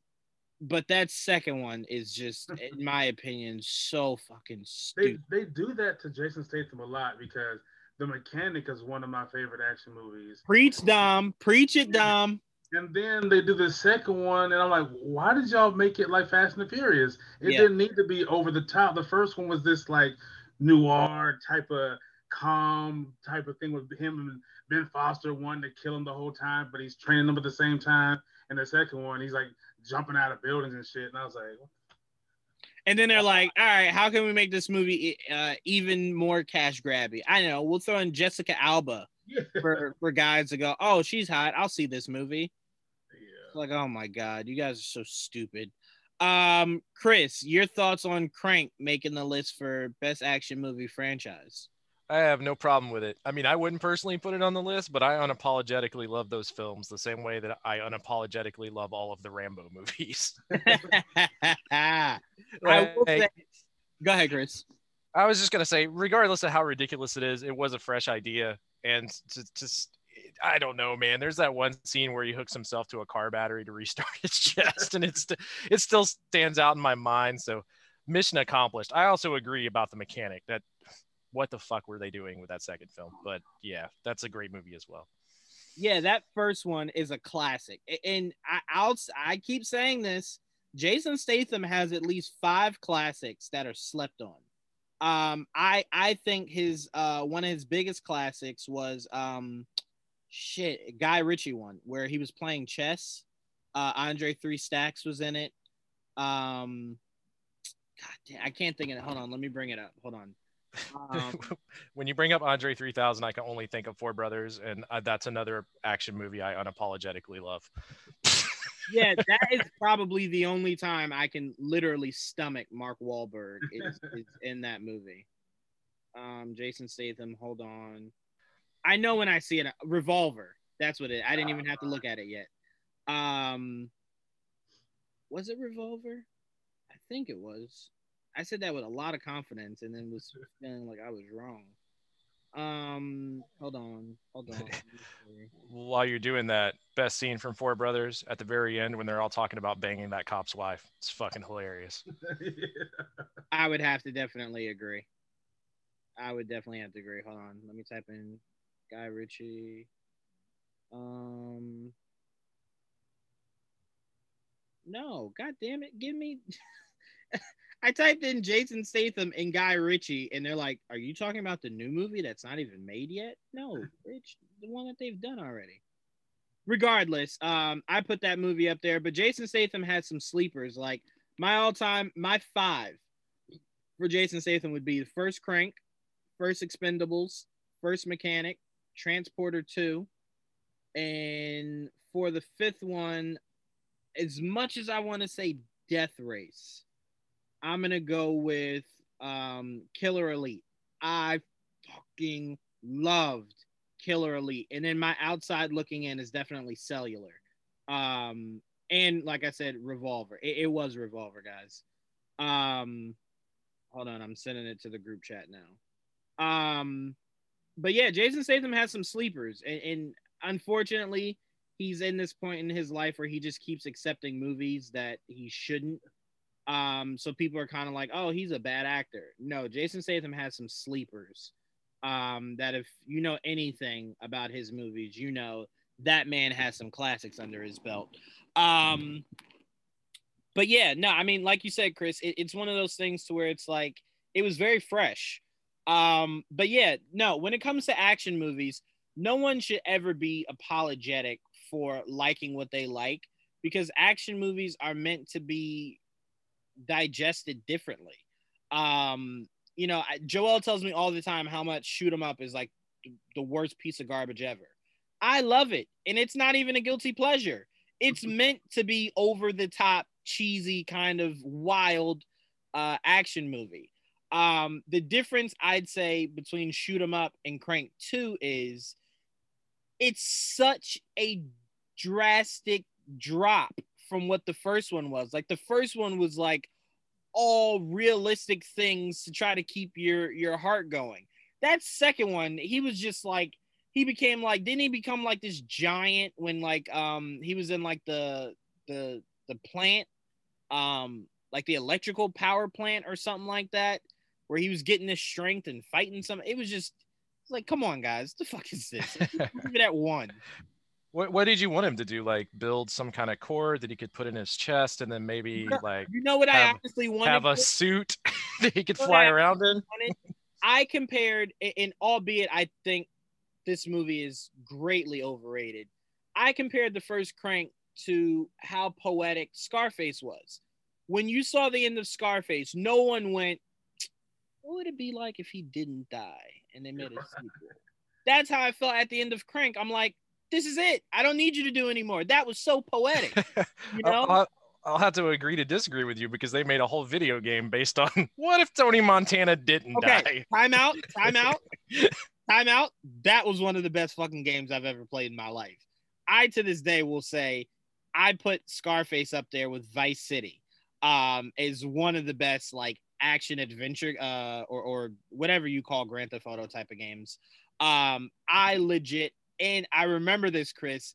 but that second one is just in my opinion so fucking They stupid they do that to Jason Statham a lot because The Mechanic is one of my favorite action movies. preach dom preach it dom And then they do the second one, and I'm like, why did y'all make it like Fast and the Furious? It Yeah. didn't need to be over the top. The first one was this like noir type of calm type of thing with him and Ben Foster wanting to kill him the whole time, but he's training them at the same time. And the second one, he's like jumping out of buildings and shit. And I was like, And then they're like, all right, how can we make this movie uh, even more cash grabby? I know we'll throw in Jessica Alba yeah. for, for guys to go, oh, she's hot. I'll see this movie. yeah. Like, oh my God, you guys are so stupid. Um, Chris, your thoughts on Crank making the list for best action movie franchise? I have no problem with it. I mean, I wouldn't personally put it on the list, but I unapologetically love those films the same way that I unapologetically love all of the Rambo [laughs] movies. [laughs] I will say, go ahead, Chris. I was just gonna say, regardless of how ridiculous it is, it was a fresh idea, and to just. I don't know, man. There's that one scene where he hooks himself to a car battery to restart [laughs] his chest, and it's it still stands out in my mind. So, mission accomplished. I also agree about the mechanic. That what the fuck were they doing with that second film? But yeah, that's a great movie as well. Yeah, that first one is a classic, and I, I'll I keep saying this. Jason Statham has at least five classics that are slept on. Um, I I think his uh one of his biggest classics was um, shit Guy Ritchie one where he was playing chess. Uh, Andre Three Stacks was in it. Um, God damn, I can't think of it. Hold on, let me bring it up. Hold on. Um, [laughs] when you bring up Andre 3000, I can only think of Four Brothers, and uh, that's another action movie I unapologetically love. yeah, [laughs] that is probably the only time I can literally stomach Mark Wahlberg is, is in that movie. Um, Jason Statham, hold on. I know when I see it. Revolver. That's what it. I didn't even have to look at it yet. Um, was it Revolver? I think it was. I said that with a lot of confidence, and then was [laughs] feeling like I was wrong. Um, hold on, hold on. [laughs] Let me see. While you're doing that, best scene from Four Brothers at the very end when they're all talking about banging that cop's wife. It's fucking hilarious. [laughs] I would have to definitely agree. I would definitely have to agree. Hold on, let me type in Guy Ritchie. Um, no, god damn it, give me. I typed in Jason Statham and Guy Ritchie, and they're like, "Are you talking about the new movie that's not even made yet?" No, [laughs] bitch, the one that they've done already. Regardless, um, I put that movie up there, but Jason Statham had some sleepers. Like my all-time, my five for Jason Statham would be the first Crank, first Expendables, first Mechanic, Transporter Two, and for the fifth one, as much as I want to say Death Race, I'm gonna go with um, Killer Elite. I fucking loved Killer Elite, and then my outside looking in is definitely Cellular, um, and like I said, Revolver. It, it was Revolver, guys. Um, hold on, I'm sending it to the group chat now. Um, but yeah, Jason Statham has some sleepers, and, and unfortunately, he's in this point in his life where he just keeps accepting movies that he shouldn't. Um, so people are kind of like, oh, he's a bad actor. No, Jason Statham has some sleepers. Um, that if you know anything about his movies, you know that man has some classics under his belt. Um, but yeah, no, I mean, like you said, Chris, it, it's one of those things to where it's like it was very fresh. Um, but yeah, no, when it comes to action movies, no one should ever be apologetic for liking what they like because action movies are meant to be digested differently. Um, you know, I- Joel tells me all the time how much shoot 'em up is like th- the worst piece of garbage ever. I love it, and it's not even a guilty pleasure. It's meant to be over the top cheesy kind of wild uh, action movie. Um, the difference I'd say between Shoot 'em Up and Crank 2 is it's such a drastic drop from what the first one was. Like the first one was like all realistic things to try to keep your your heart going. That second one, he was just like he became like didn't he become like this giant when like um he was in like the the the plant um like the electrical power plant or something like that where he was getting this strength and fighting some it was just like come on guys the fuck is this leave it at one [laughs] What, what did you want him to do? Like build some kind of core that he could put in his chest, and then maybe like you know what I have- honestly wanted have a suit [laughs] that he could Well, fly around in. wanted- I compared, and albeit I think this movie is greatly overrated. I compared the first Crank to how poetic Scarface was. When you saw the end of Scarface, no one went, "What would it be like if he didn't die?" And they made a sequel. That's how I felt at the end of Crank. I'm like, "This is it. I don't need you to do anymore." That was so poetic. [laughs] You know? I'll, I'll- have to agree to disagree with you because they made a whole video game based on [laughs] what if Tony Montana didn't Okay. die? [laughs] Time out. Time out. time out. That was one of the best fucking games I've ever played in my life. I to this day will say I put Scarface up there with Vice City. Um, is one of the best like action adventure uh or or whatever you call Grand Theft Auto type of games. Um, I legit and I remember this, Chris.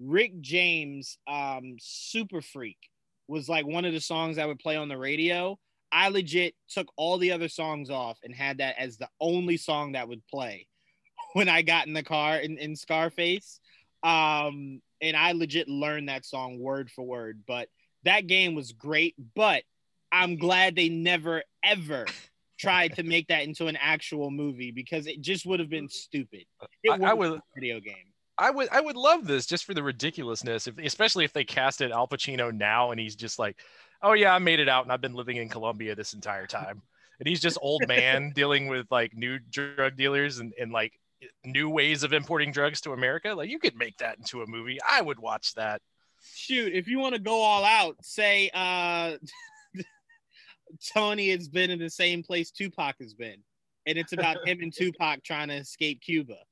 Rick James, um, Super Freak was like one of the songs I would play on the radio. I legit took all the other songs off and had that as the only song that would play [laughs] when I got in the car in, in Scarface. Um, and I legit learned that song word for word. But that game was great. But I'm glad they never ever tried to make that into an actual movie because it just would have been stupid. It I, I would a video game. I would I would love this just for the ridiculousness, if, especially if they casted Al Pacino now and he's just like, oh yeah, I made it out and I've been living in Colombia this entire time, and he's just old man [laughs] dealing with like new drug dealers and, and like new ways of importing drugs to America. Like you could make that into a movie. I would watch that. shoot, if you want to go all out, say uh [laughs] Tony has been in the same place Tupac has been. And it's about [laughs] him and Tupac trying to escape Cuba. [laughs]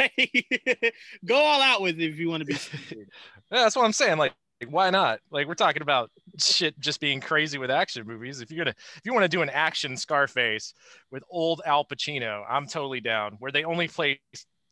Like, go all out with it if you want to be. [laughs] Yeah, that's what I'm saying. Like, why not? Like, we're talking about shit just being crazy with action movies. If you're gonna, if you want to do an action Scarface with old Al Pacino, I'm totally down. Where they only play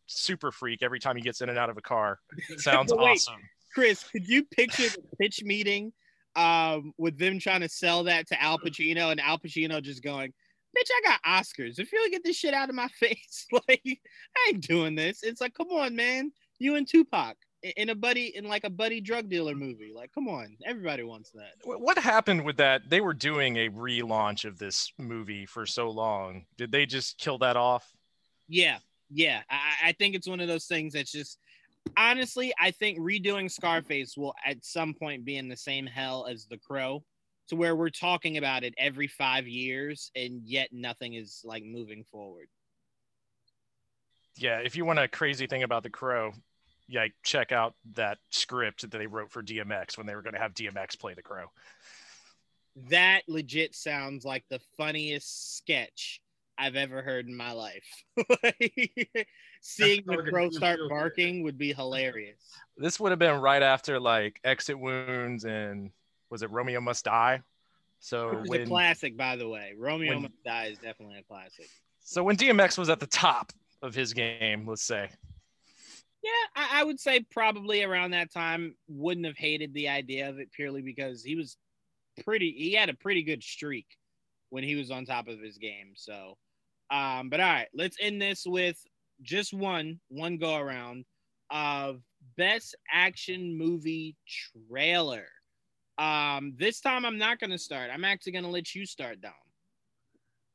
Super Freak every time he gets in and out of a car. Sounds wait. awesome. Chris, could you picture the pitch meeting um, with them trying to sell that to Al Pacino and Al Pacino just going, Bitch, I got Oscars. If you don't get this shit out of my [laughs] face, [laughs] like I ain't doing this. It's like, come on, man. You and Tupac in a buddy in like a buddy drug dealer movie. Like, come on. Everybody wants that. What happened with that? They were doing a relaunch of this movie for so long. Did they just kill that off? Yeah, yeah. I, I think it's one of those things that's just honestly, I think redoing Scarface will at some point be in the same hell as The Crow, to where we're talking about it every five years and yet nothing is like moving forward. Yeah, if you want a crazy thing about the Crow, yeah, check out that script that they wrote for DMX when they were going to have DMX play the Crow. That legit sounds like the funniest sketch I've ever heard in my life. [laughs] Seeing the That's crow start barking would be hilarious. [laughs] This would have been right after like Exit Wounds and was it Romeo Must Die? So It a classic, by the way. Romeo when- Must Die is definitely a classic. so when DMX was at the top of his game, let's say. Yeah, I, I would say probably around that time wouldn't have hated the idea of it purely because he was pretty he had a pretty good streak when he was on top of his game. So um, but all right, let's end this with just one, one go around of best action movie trailer. Um, this time I'm not gonna start. I'm actually gonna let you start down.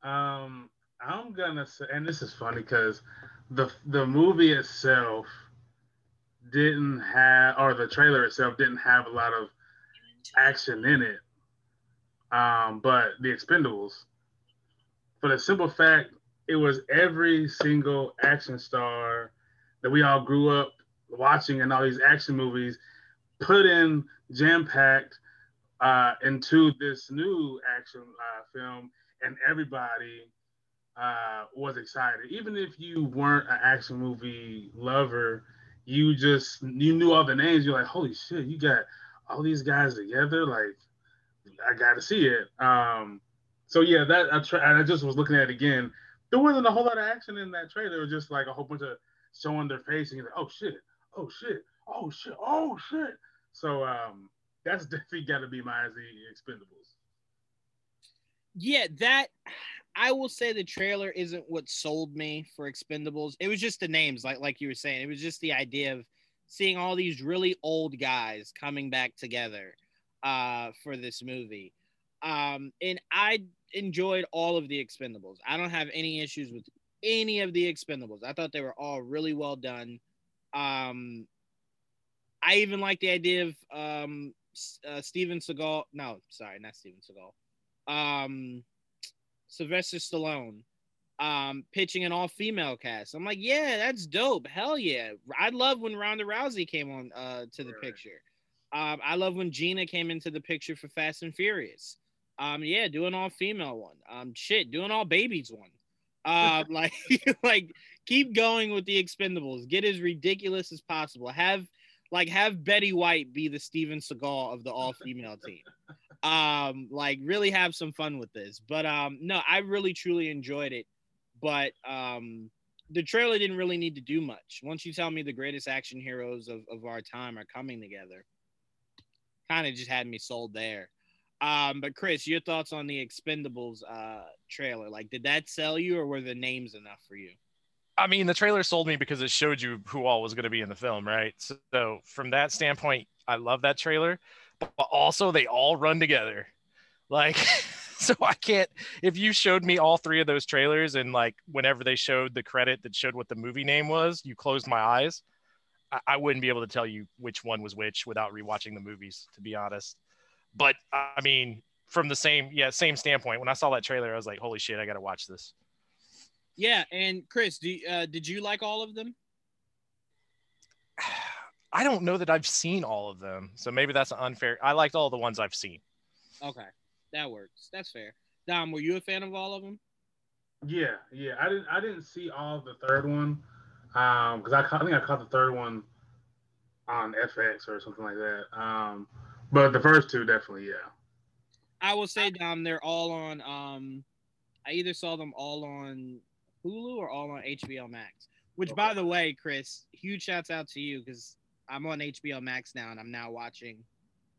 Um, I'm gonna say, and this is funny because the the movie itself didn't have, or the trailer itself didn't have a lot of action in it. Um, but the Expendables, for the simple fact, it was every single action star that we all grew up watching in all these action movies, put in jam packed uh, into this new action uh, film, and everybody uh, was excited. Even if you weren't an action movie lover, you just you knew all the names. You're like, holy shit, you got all these guys together. Like, I got to see it. Um, so yeah, that I, tra- I just was looking at it again. There wasn't a whole lot of action in that trailer. It was just like a whole bunch of showing their face and like, oh shit, oh shit, oh shit, oh shit. So um, that's [laughs] definitely got to be my the Expendables. Yeah, that I will say the trailer isn't what sold me for Expendables. It was just the names, like like you were saying. It was just the idea of seeing all these really old guys coming back together uh, for this movie. Um, and I enjoyed all of the Expendables. I don't have any issues with any of the Expendables. I thought they were all really well done. Um, I even like the idea of um, uh, Steven Seagal. No, sorry, not Steven Seagal. Um, Sylvester Stallone um, pitching an all female cast. I'm like, yeah, that's dope. Hell yeah. I love when Ronda Rousey came on uh, to the right. picture. Um, I love when Gina came into the picture for Fast and Furious. Um, yeah, do an all female one. Um, shit, do an all babies one. Uh, [laughs] like, [laughs] like keep going with the Expendables. Get as ridiculous as possible. Have like have Betty White be the Steven Seagal of the all female team. Um, like really have some fun with this. But um, no, I really truly enjoyed it. But um, the trailer didn't really need to do much. Once you tell me the greatest action heroes of, of our time are coming together, kind of just had me sold there. Um, but Chris, your thoughts on the Expendables uh, trailer? Like, did that sell you, or were the names enough for you? I mean, the trailer sold me because it showed you who all was going to be in the film, right? So, from that standpoint, I love that trailer. But also, they all run together. Like, [laughs] so I can't. If you showed me all three of those trailers and like whenever they showed the credit that showed what the movie name was, you closed my eyes. I, I wouldn't be able to tell you which one was which without rewatching the movies, to be honest. But I mean, from the same yeah same standpoint, when I saw that trailer, I was like, holy shit, I got to watch this. Yeah, and Chris, do, uh, did you like all of them? [sighs] I don't know that I've seen all of them, so maybe that's unfair. I liked all the ones I've seen. Okay, that works. That's fair. Dom, were you a fan of all of them? Yeah, yeah. I didn't. I didn't see all of the third one, um, because I, I think I caught the third one on FX or something like that. Um, but the first two definitely, yeah. I will say, Dom, they're all on. Um, I either saw them all on Hulu or all on HBO Max. Which, okay. by the way, Chris, huge shouts out to you because I'm on HBO Max now and I'm now watching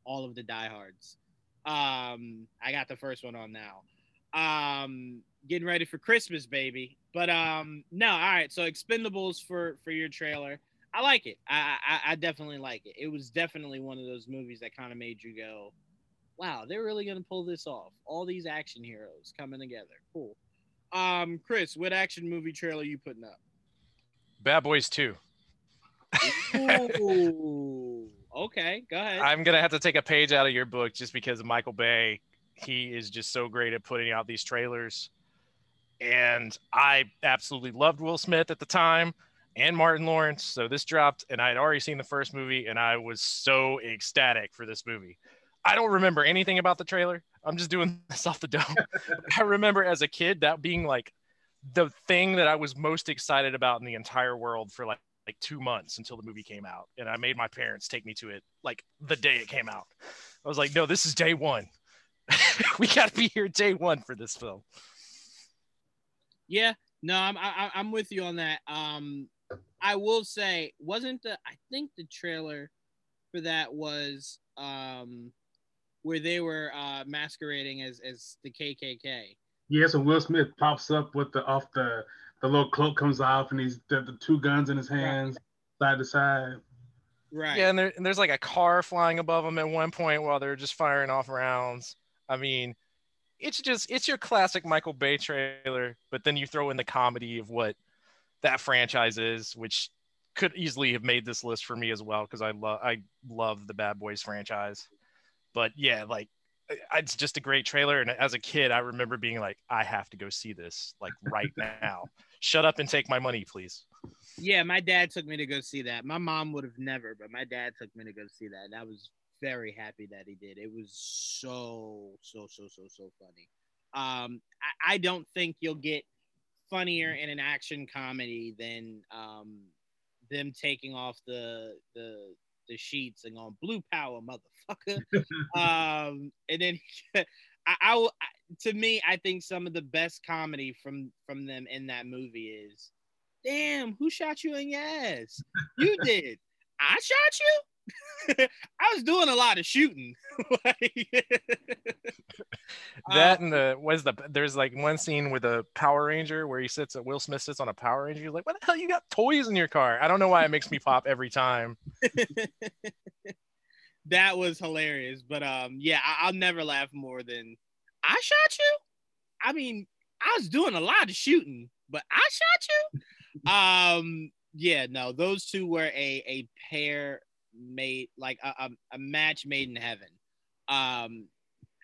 all of the diehards. Um, I got the first one on now. Um, getting ready for Christmas, baby. But um, no, all right. So Expendables for for your trailer. I like it. I, I, I definitely like it. It was definitely one of those movies that kind of made you go, "Wow, they're really gonna pull this off." All these action heroes coming together. Cool. Um, Chris, what action movie trailer you putting up? Bad Boys Two. Ooh, [laughs] okay, go ahead. I'm gonna have to take a page out of your book just because Michael Bay. He is just so great at putting out these trailers, and I absolutely loved Will Smith at the time and Martin Lawrence. So this dropped, and I had already seen the first movie, and I was so ecstatic for this movie. I don't remember anything about the trailer. I'm just doing [laughs] this off the dome. I remember as a kid that being like the thing that I was most excited about in the entire world for like like two months until the movie came out, and I made my parents take me to it like the day it came out. I was like, no, this is day one. [laughs] we got to be here day one for this film. Yeah, no, I'm I, I'm with you on that. Um, I will say, wasn't the I think the trailer for that was um where they were uh masquerading as as the KKK. Yes, and Will Smith pops up with the off the the little cloak comes off and he's the, the two guns in his hands right. side to side. Right. Yeah, and, there, and there's like a car flying above them at one point while they're just firing off rounds. I mean, it's just it's your classic Michael Bay trailer, but then you throw in the comedy of what that franchise is, which could easily have made this list for me as well because I love I love the Bad Boys franchise. But yeah, like it's just a great trailer. And as a kid, I remember being like, I have to go see this like right [laughs] now. Shut up and take my money, please. Yeah, my dad took me to go see that. My mom would have never, but my dad took me to go see that. And I was very happy that he did. It was so so so so so funny. Um, I, I don't think you'll get funnier in an action comedy than um, them taking off the the the sheets and going blue power motherfucker. [laughs] Um and then [laughs] I, I, to me i think some of the best comedy from from them in that movie is damn who shot you in your ass? [laughs] You did. I shot you [laughs] I was doing a lot of shooting. [laughs] [laughs] that and the was the there's like one scene with a Power Ranger where he sits at Will Smith sits on a Power Ranger. He's like, "What the hell? You got toys in your car?" I don't know why it makes me pop every time. that was hilarious, but um, yeah, I, will never laugh more than I shot you. I mean, I was doing a lot of shooting, but I shot you. um, yeah, no, those two were a a pair made like a, a, a match made in heaven. Um,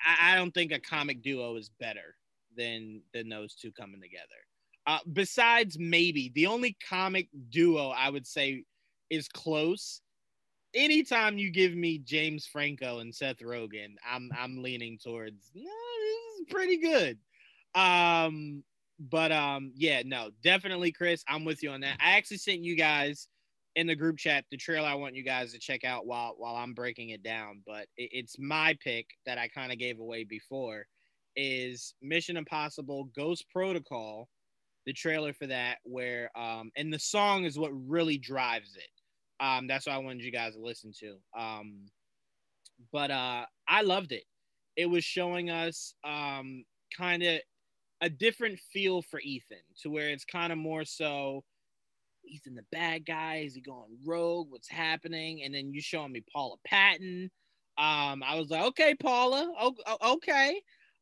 I, I, don't think a comic duo is better than than those two coming together. Uh, besides, maybe the only comic duo I would say is close. Anytime you give me James Franco and Seth Rogen, I'm I'm leaning towards no, this is pretty good. Um, but um, yeah, no, definitely, Chris, I'm with you on that. I actually sent you guys in the group chat the trailer I want you guys to check out while while I'm breaking it down. But it, it's my pick that I kind of gave away before is Mission Impossible Ghost Protocol, the trailer for that, where um and the song is what really drives it. Um, that's what I wanted you guys to listen to. Um, but uh, I loved it. It was showing us um kind of a different feel for Ethan, to where it's kind of more so Ethan the bad guy? Is he going rogue? What's happening? And then you showing me Paula Patton. Um, I was like, okay, Paula, okay.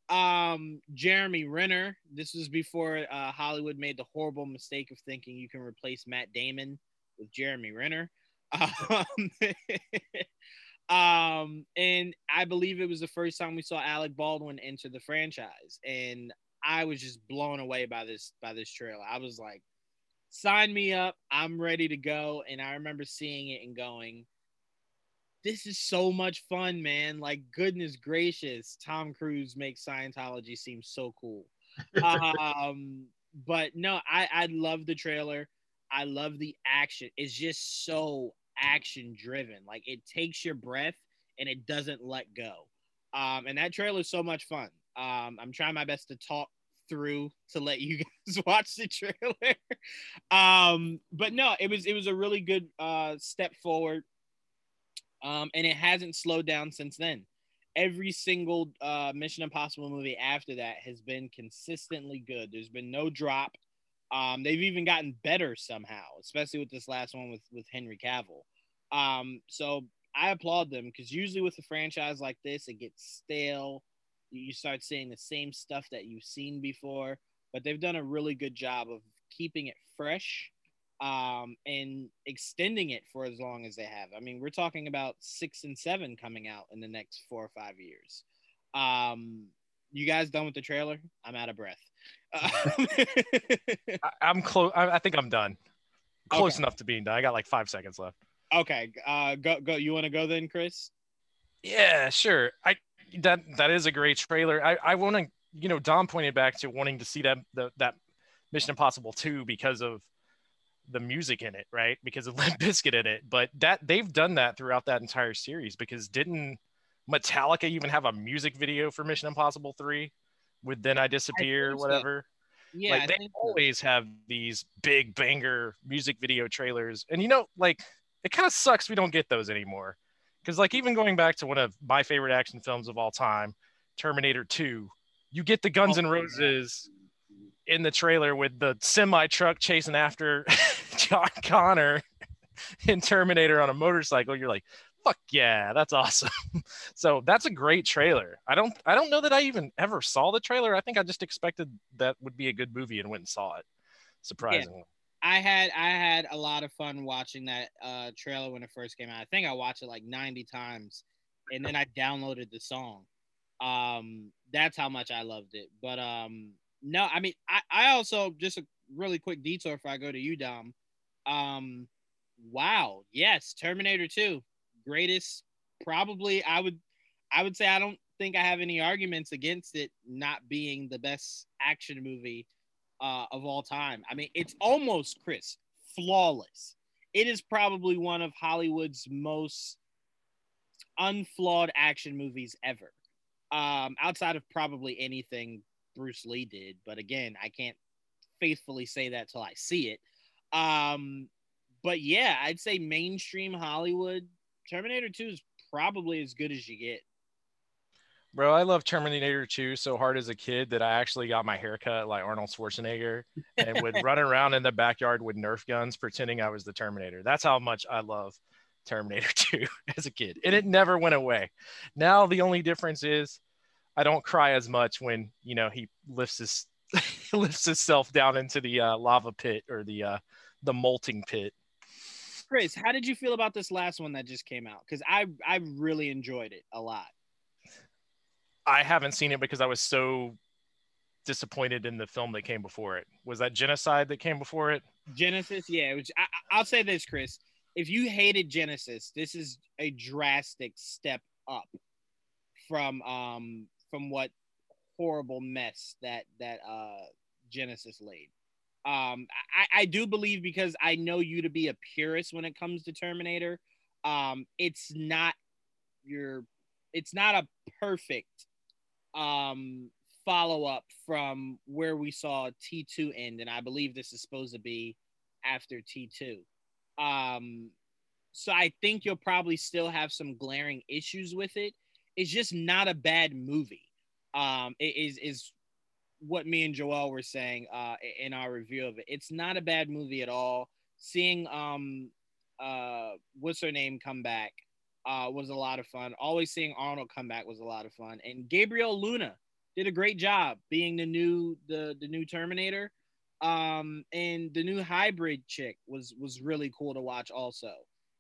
Um, Jeremy Renner. This was before uh, Hollywood made the horrible mistake of thinking you can replace Matt Damon with Jeremy Renner. Um, [laughs] um, and I believe it was the first time we saw Alec Baldwin enter the franchise, and I was just blown away by this by this trailer. I was like, sign me up. I'm ready to go. And I remember seeing it and going, this is so much fun, man. Like, goodness gracious, Tom Cruise makes Scientology seem so cool. [laughs] um, but no, I, I love the trailer. I love the action. It's just so action driven. Like, it takes your breath and it doesn't let go. Um, and that trailer is so much fun. Um, I'm trying my best to talk through to let you [laughs] guys watch the trailer. um, but no, it was it was a really good uh, step forward, um, and it hasn't slowed down since then. Every single uh, Mission Impossible movie after that has been consistently good. There's been no drop. Um, they've even gotten better somehow, especially with this last one with with Henry Cavill. Um, so I applaud them because usually with a franchise like this, it gets stale you start seeing the same stuff that you've seen before. But they've done a really good job of keeping it fresh um, and extending it for as long as they have. I mean, we're talking about six and seven coming out in the next four or five years. Um, you guys done with the trailer? I'm out of breath. [laughs] I, am close. I, I, think I'm done. Close okay. enough to being done. I got like five seconds left. Okay. Uh, go go. You want to go then, Chris? Yeah, sure. I that that is a great trailer. I I want to you know Dom pointed back to wanting to see that the, that Mission Impossible 2 because of the music in it, right? Because of [laughs] Limp Bizkit in it. But that they've done that throughout that entire series because didn't Metallica even have a music video for Mission Impossible 3 with Then I Disappear or whatever? So. Yeah, like they always so. have these big banger music video trailers. And you know, like it kind of sucks we don't get those anymore because like even going back to one of my favorite action films of all time terminator 2 you get the guns oh, and roses in the trailer with the semi truck chasing after [laughs] john connor [laughs] in terminator on a motorcycle. You're like fuck yeah that's awesome. [laughs] So that's a great trailer. I don't i don't know that i even ever saw the trailer. I think i just expected that would be a good movie and went and saw it surprisingly. yeah. I had I had a lot of fun watching that uh, trailer when it first came out. I think I watched it like 90 times, and then I downloaded the song. Um, that's how much I loved it. But um, no, I mean, I, I also just a really quick detour if I go to you, Dom. Um, wow, yes, Terminator 2, greatest probably I would I would say I don't think I have any arguments against it not being the best action movie uh, of all time. I mean, it's almost Chris flawless. It is probably one of Hollywood's most unflawed action movies ever. Um, outside of probably anything Bruce Lee did, but again, I can't faithfully say that till I see it. Um, but yeah, I'd say mainstream Hollywood Terminator 2 is probably as good as you get. Bro, I love Terminator 2 so hard as a kid that I actually got my haircut like Arnold Schwarzenegger and would run [laughs] around in the backyard with Nerf guns pretending I was the Terminator. That's how much I love Terminator [laughs] 2 as a kid. And it never went away. Now the only difference is I don't cry as much when, you know, he lifts his [laughs] lifts himself down into the uh, lava pit or the uh, the molting pit. Chris, how did you feel about this last one that just came out? Because I I really enjoyed it a lot. I haven't seen it because I was so disappointed in the film that came before it. Was that Genocide that came before it? Genisys, yeah. Was, I, I'll say this, Chris. If you hated Genisys, this is a drastic step up from um from what horrible mess that that uh Genisys laid. Um, I, I do believe because I know you to be a purist when it comes to Terminator. Um, it's not your, it's not a perfect um follow up from where we saw T2 end, and I believe this is supposed to be after T2. Um, so I think you'll probably still have some glaring issues with it. It's just not a bad movie. Um, it is is what me and Joel were saying uh, in our review of it. It's not a bad movie at all. Seeing um uh what's her name come back uh was a lot of fun. Always seeing Arnold come back was a lot of fun. And Gabriel Luna did a great job being the new the the new Terminator. Um and the new hybrid chick was was really cool to watch also.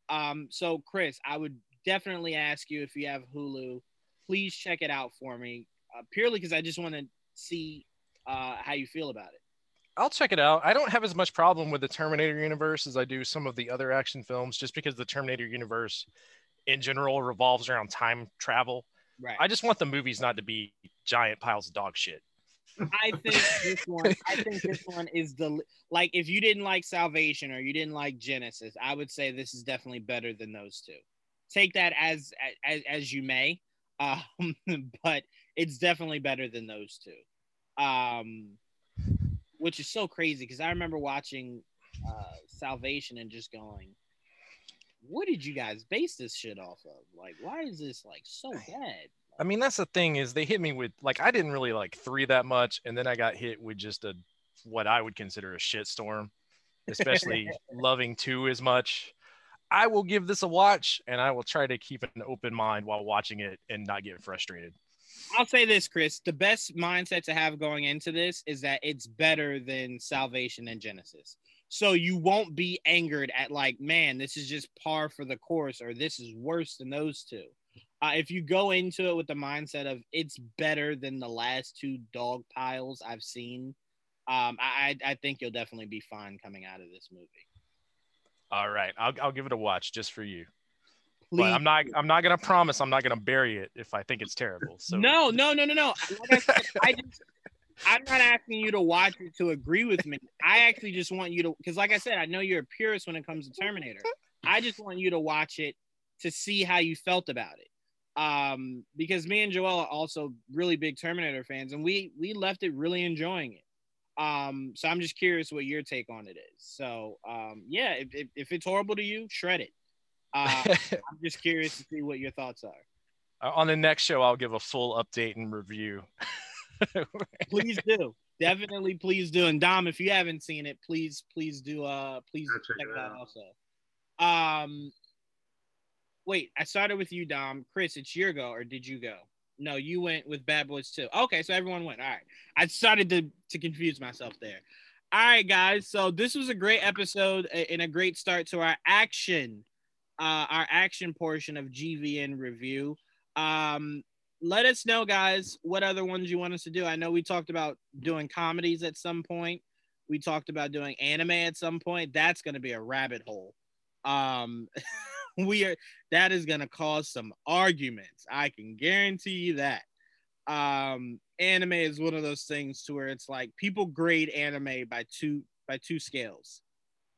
Um so Chris, I would definitely ask you if you have Hulu, please check it out for me. Uh, purely because I just want to see uh, how you feel about it. I'll check it out. I don't have as much problem with the Terminator universe as I do some of the other action films, just because the Terminator universe in general revolves around time travel. Right. I just want the movies not to be giant piles of dog shit. I think this one. I think this one is the like. If you didn't like Salvation or you didn't like Genisys, I would say this is definitely better than those two. Take that as as, as you may, um, [laughs] but it's definitely better than those two um, which is so crazy because I remember watching uh, Salvation and just going, "What did you guys base this shit off of? Like, why is this like so bad?" I mean, that's the thing is they hit me with like I didn't really like three that much, and then I got hit with just a what I would consider a shitstorm, [laughs] especially loving two as much. I will give this a watch, and I will try to keep an open mind while watching it and not get frustrated. I'll say this, Chris. The best mindset to have going into this is that it's better than Salvation and Genisys. So you won't be angered at like, man, this is just par for the course, or this is worse than those two. Uh, if you go into it with the mindset of it's better than the last two dog piles I've seen, um, I, I think you'll definitely be fine coming out of this movie. All right, I'll, I'll give it a watch just for you. Please. But I'm not. I'm not gonna promise. I'm not gonna bury it if I think it's terrible. So no, no, no, no, no. Like I, said, I just. I'm not asking you to watch it to agree with me. I actually just want you to, because like I said, I know you're a purist when it comes to Terminator. I just want you to watch it to see how you felt about it. Um, because me and Joel are also really big Terminator fans, and we we left it really enjoying it. Um, so I'm just curious what your take on it is. So um, yeah, if, if, if it's horrible to you, shred it. Uh, [laughs] I'm just curious to see what your thoughts are. Uh, on the next show, I'll give a full update and review. [laughs] [laughs] please do. Definitely, please do. And Dom, if you haven't seen it, please, please do. Uh, please check, check that out. also. Um, wait, I started with you, Dom. Chris, it's your go, or did you go? No, you went with Bad Boys too. Okay, so everyone went. All right. I started to to confuse myself there. All right, guys. So this was a great episode and a great start to our action uh, our action portion of GVN review. Um, let us know, guys, what other ones you want us to do. I know we talked about doing comedies at some point. We talked about doing anime at some point. That's going to be a rabbit hole. Um, [laughs] we are that is gonna cause some arguments. I can guarantee you that. Um, anime is one of those things to where it's like people grade anime by two by two scales,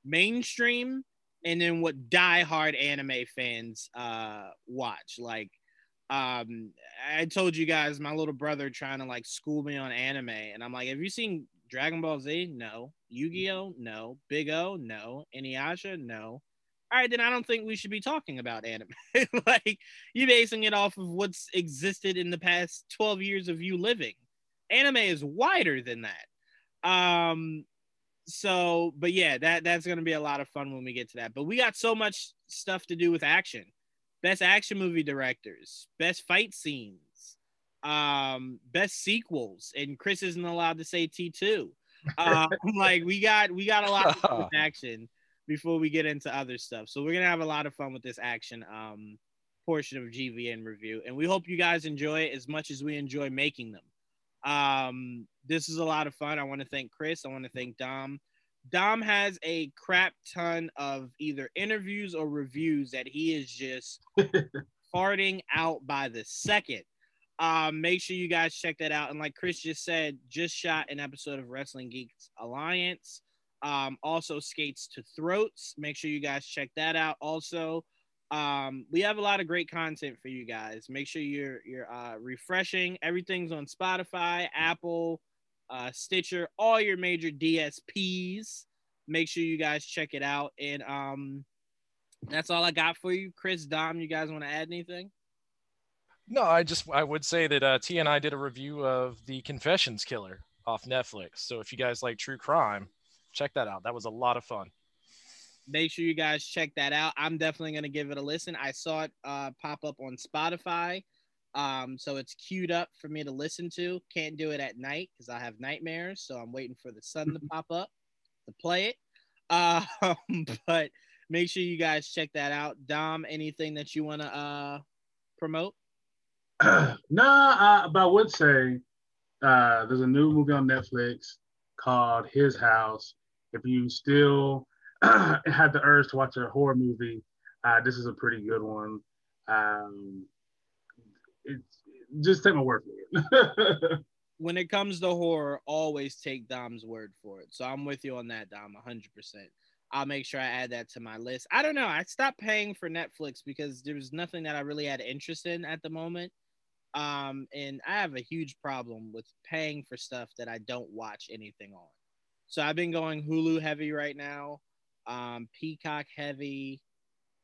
mainstream, and then what diehard anime fans uh watch. Like, um, I told you guys my little brother trying to like school me on anime, and I'm like, have you seen Dragon Ball Z? No. Yu Gi Oh? No. Big O? No. Inuyasha? No. All right, then I don't think we should be talking about anime. [laughs] like you basing it off of what's existed in the past 12 years of you living. Anime is wider than that. Um, so but yeah, that that's gonna be a lot of fun when we get to that. But we got so much stuff to do with action. Best action movie directors, best fight scenes, um, best sequels, and Chris isn't allowed to say T2. Um, [laughs] like we got we got a lot of [laughs] action before we get into other stuff. So we're gonna have a lot of fun with this action um portion of GVN review, and we hope you guys enjoy it as much as we enjoy making them. Um, this is a lot of fun. I want to thank Chris. I want to thank Dom. Dom has a crap ton of either interviews or reviews that he is just [laughs] farting out by the second. Um, make sure you guys check that out. And like Chris just said, just shot an episode of Wrestling Geeks Alliance. Um, also skates to throats. Make sure you guys check that out. Also, um, we have a lot of great content for you guys. Make sure you're you're uh, refreshing. Everything's on Spotify, Apple, uh, Stitcher, all your major DSPs. Make sure you guys check it out. And um, that's all I got for you, Chris. Dom, you guys want to add anything? No, I just I would say that uh, T and I did a review of the Confessions Killer off Netflix. So if you guys like true crime, check that out. That was a lot of fun. Make sure you guys check that out. I'm definitely gonna give it a listen. I saw it uh, pop up on Spotify, um, so it's queued up for me to listen to. Can't do it at night because I have nightmares, so I'm waiting for the sun to [laughs] pop up to play it. Um, [laughs] but make sure you guys check that out. Dom, anything that you want to uh, promote? [clears throat] no, uh, but I would say uh, there's a new movie on Netflix called His House. If you still [clears throat] had the urge to watch a horror movie, uh, this is a pretty good one. Um, it's just take my word for it. [laughs] when it comes to horror, always take Dom's word for it. So I'm with you on that, Dom, 100%. I'll make sure I add that to my list. I don't know. I stopped paying for Netflix because there was nothing that I really had interest in at the moment. Um, and I have a huge problem with paying for stuff that I don't watch anything on. So I've been going Hulu heavy right now, um, Peacock heavy,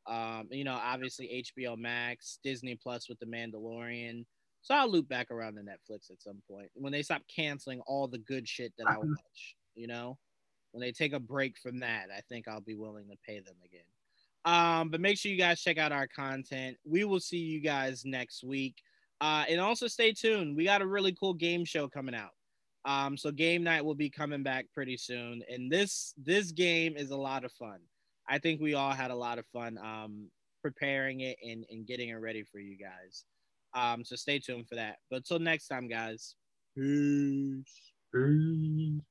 um, you know, obviously HBO Max, Disney Plus with The Mandalorian. So I'll loop back around to Netflix at some point when they stop canceling all the good shit that I [laughs] watch. You know, when they take a break from that, I think I'll be willing to pay them again. Um, but make sure you guys check out our content. We will see you guys next week. Uh, and also stay tuned. We got a really cool game show coming out. Um, so game night will be coming back pretty soon. And this this game is a lot of fun. I think we all had a lot of fun um, preparing it and, and getting it ready for you guys. Um, so stay tuned for that. But till next time, guys. Peace. Peace.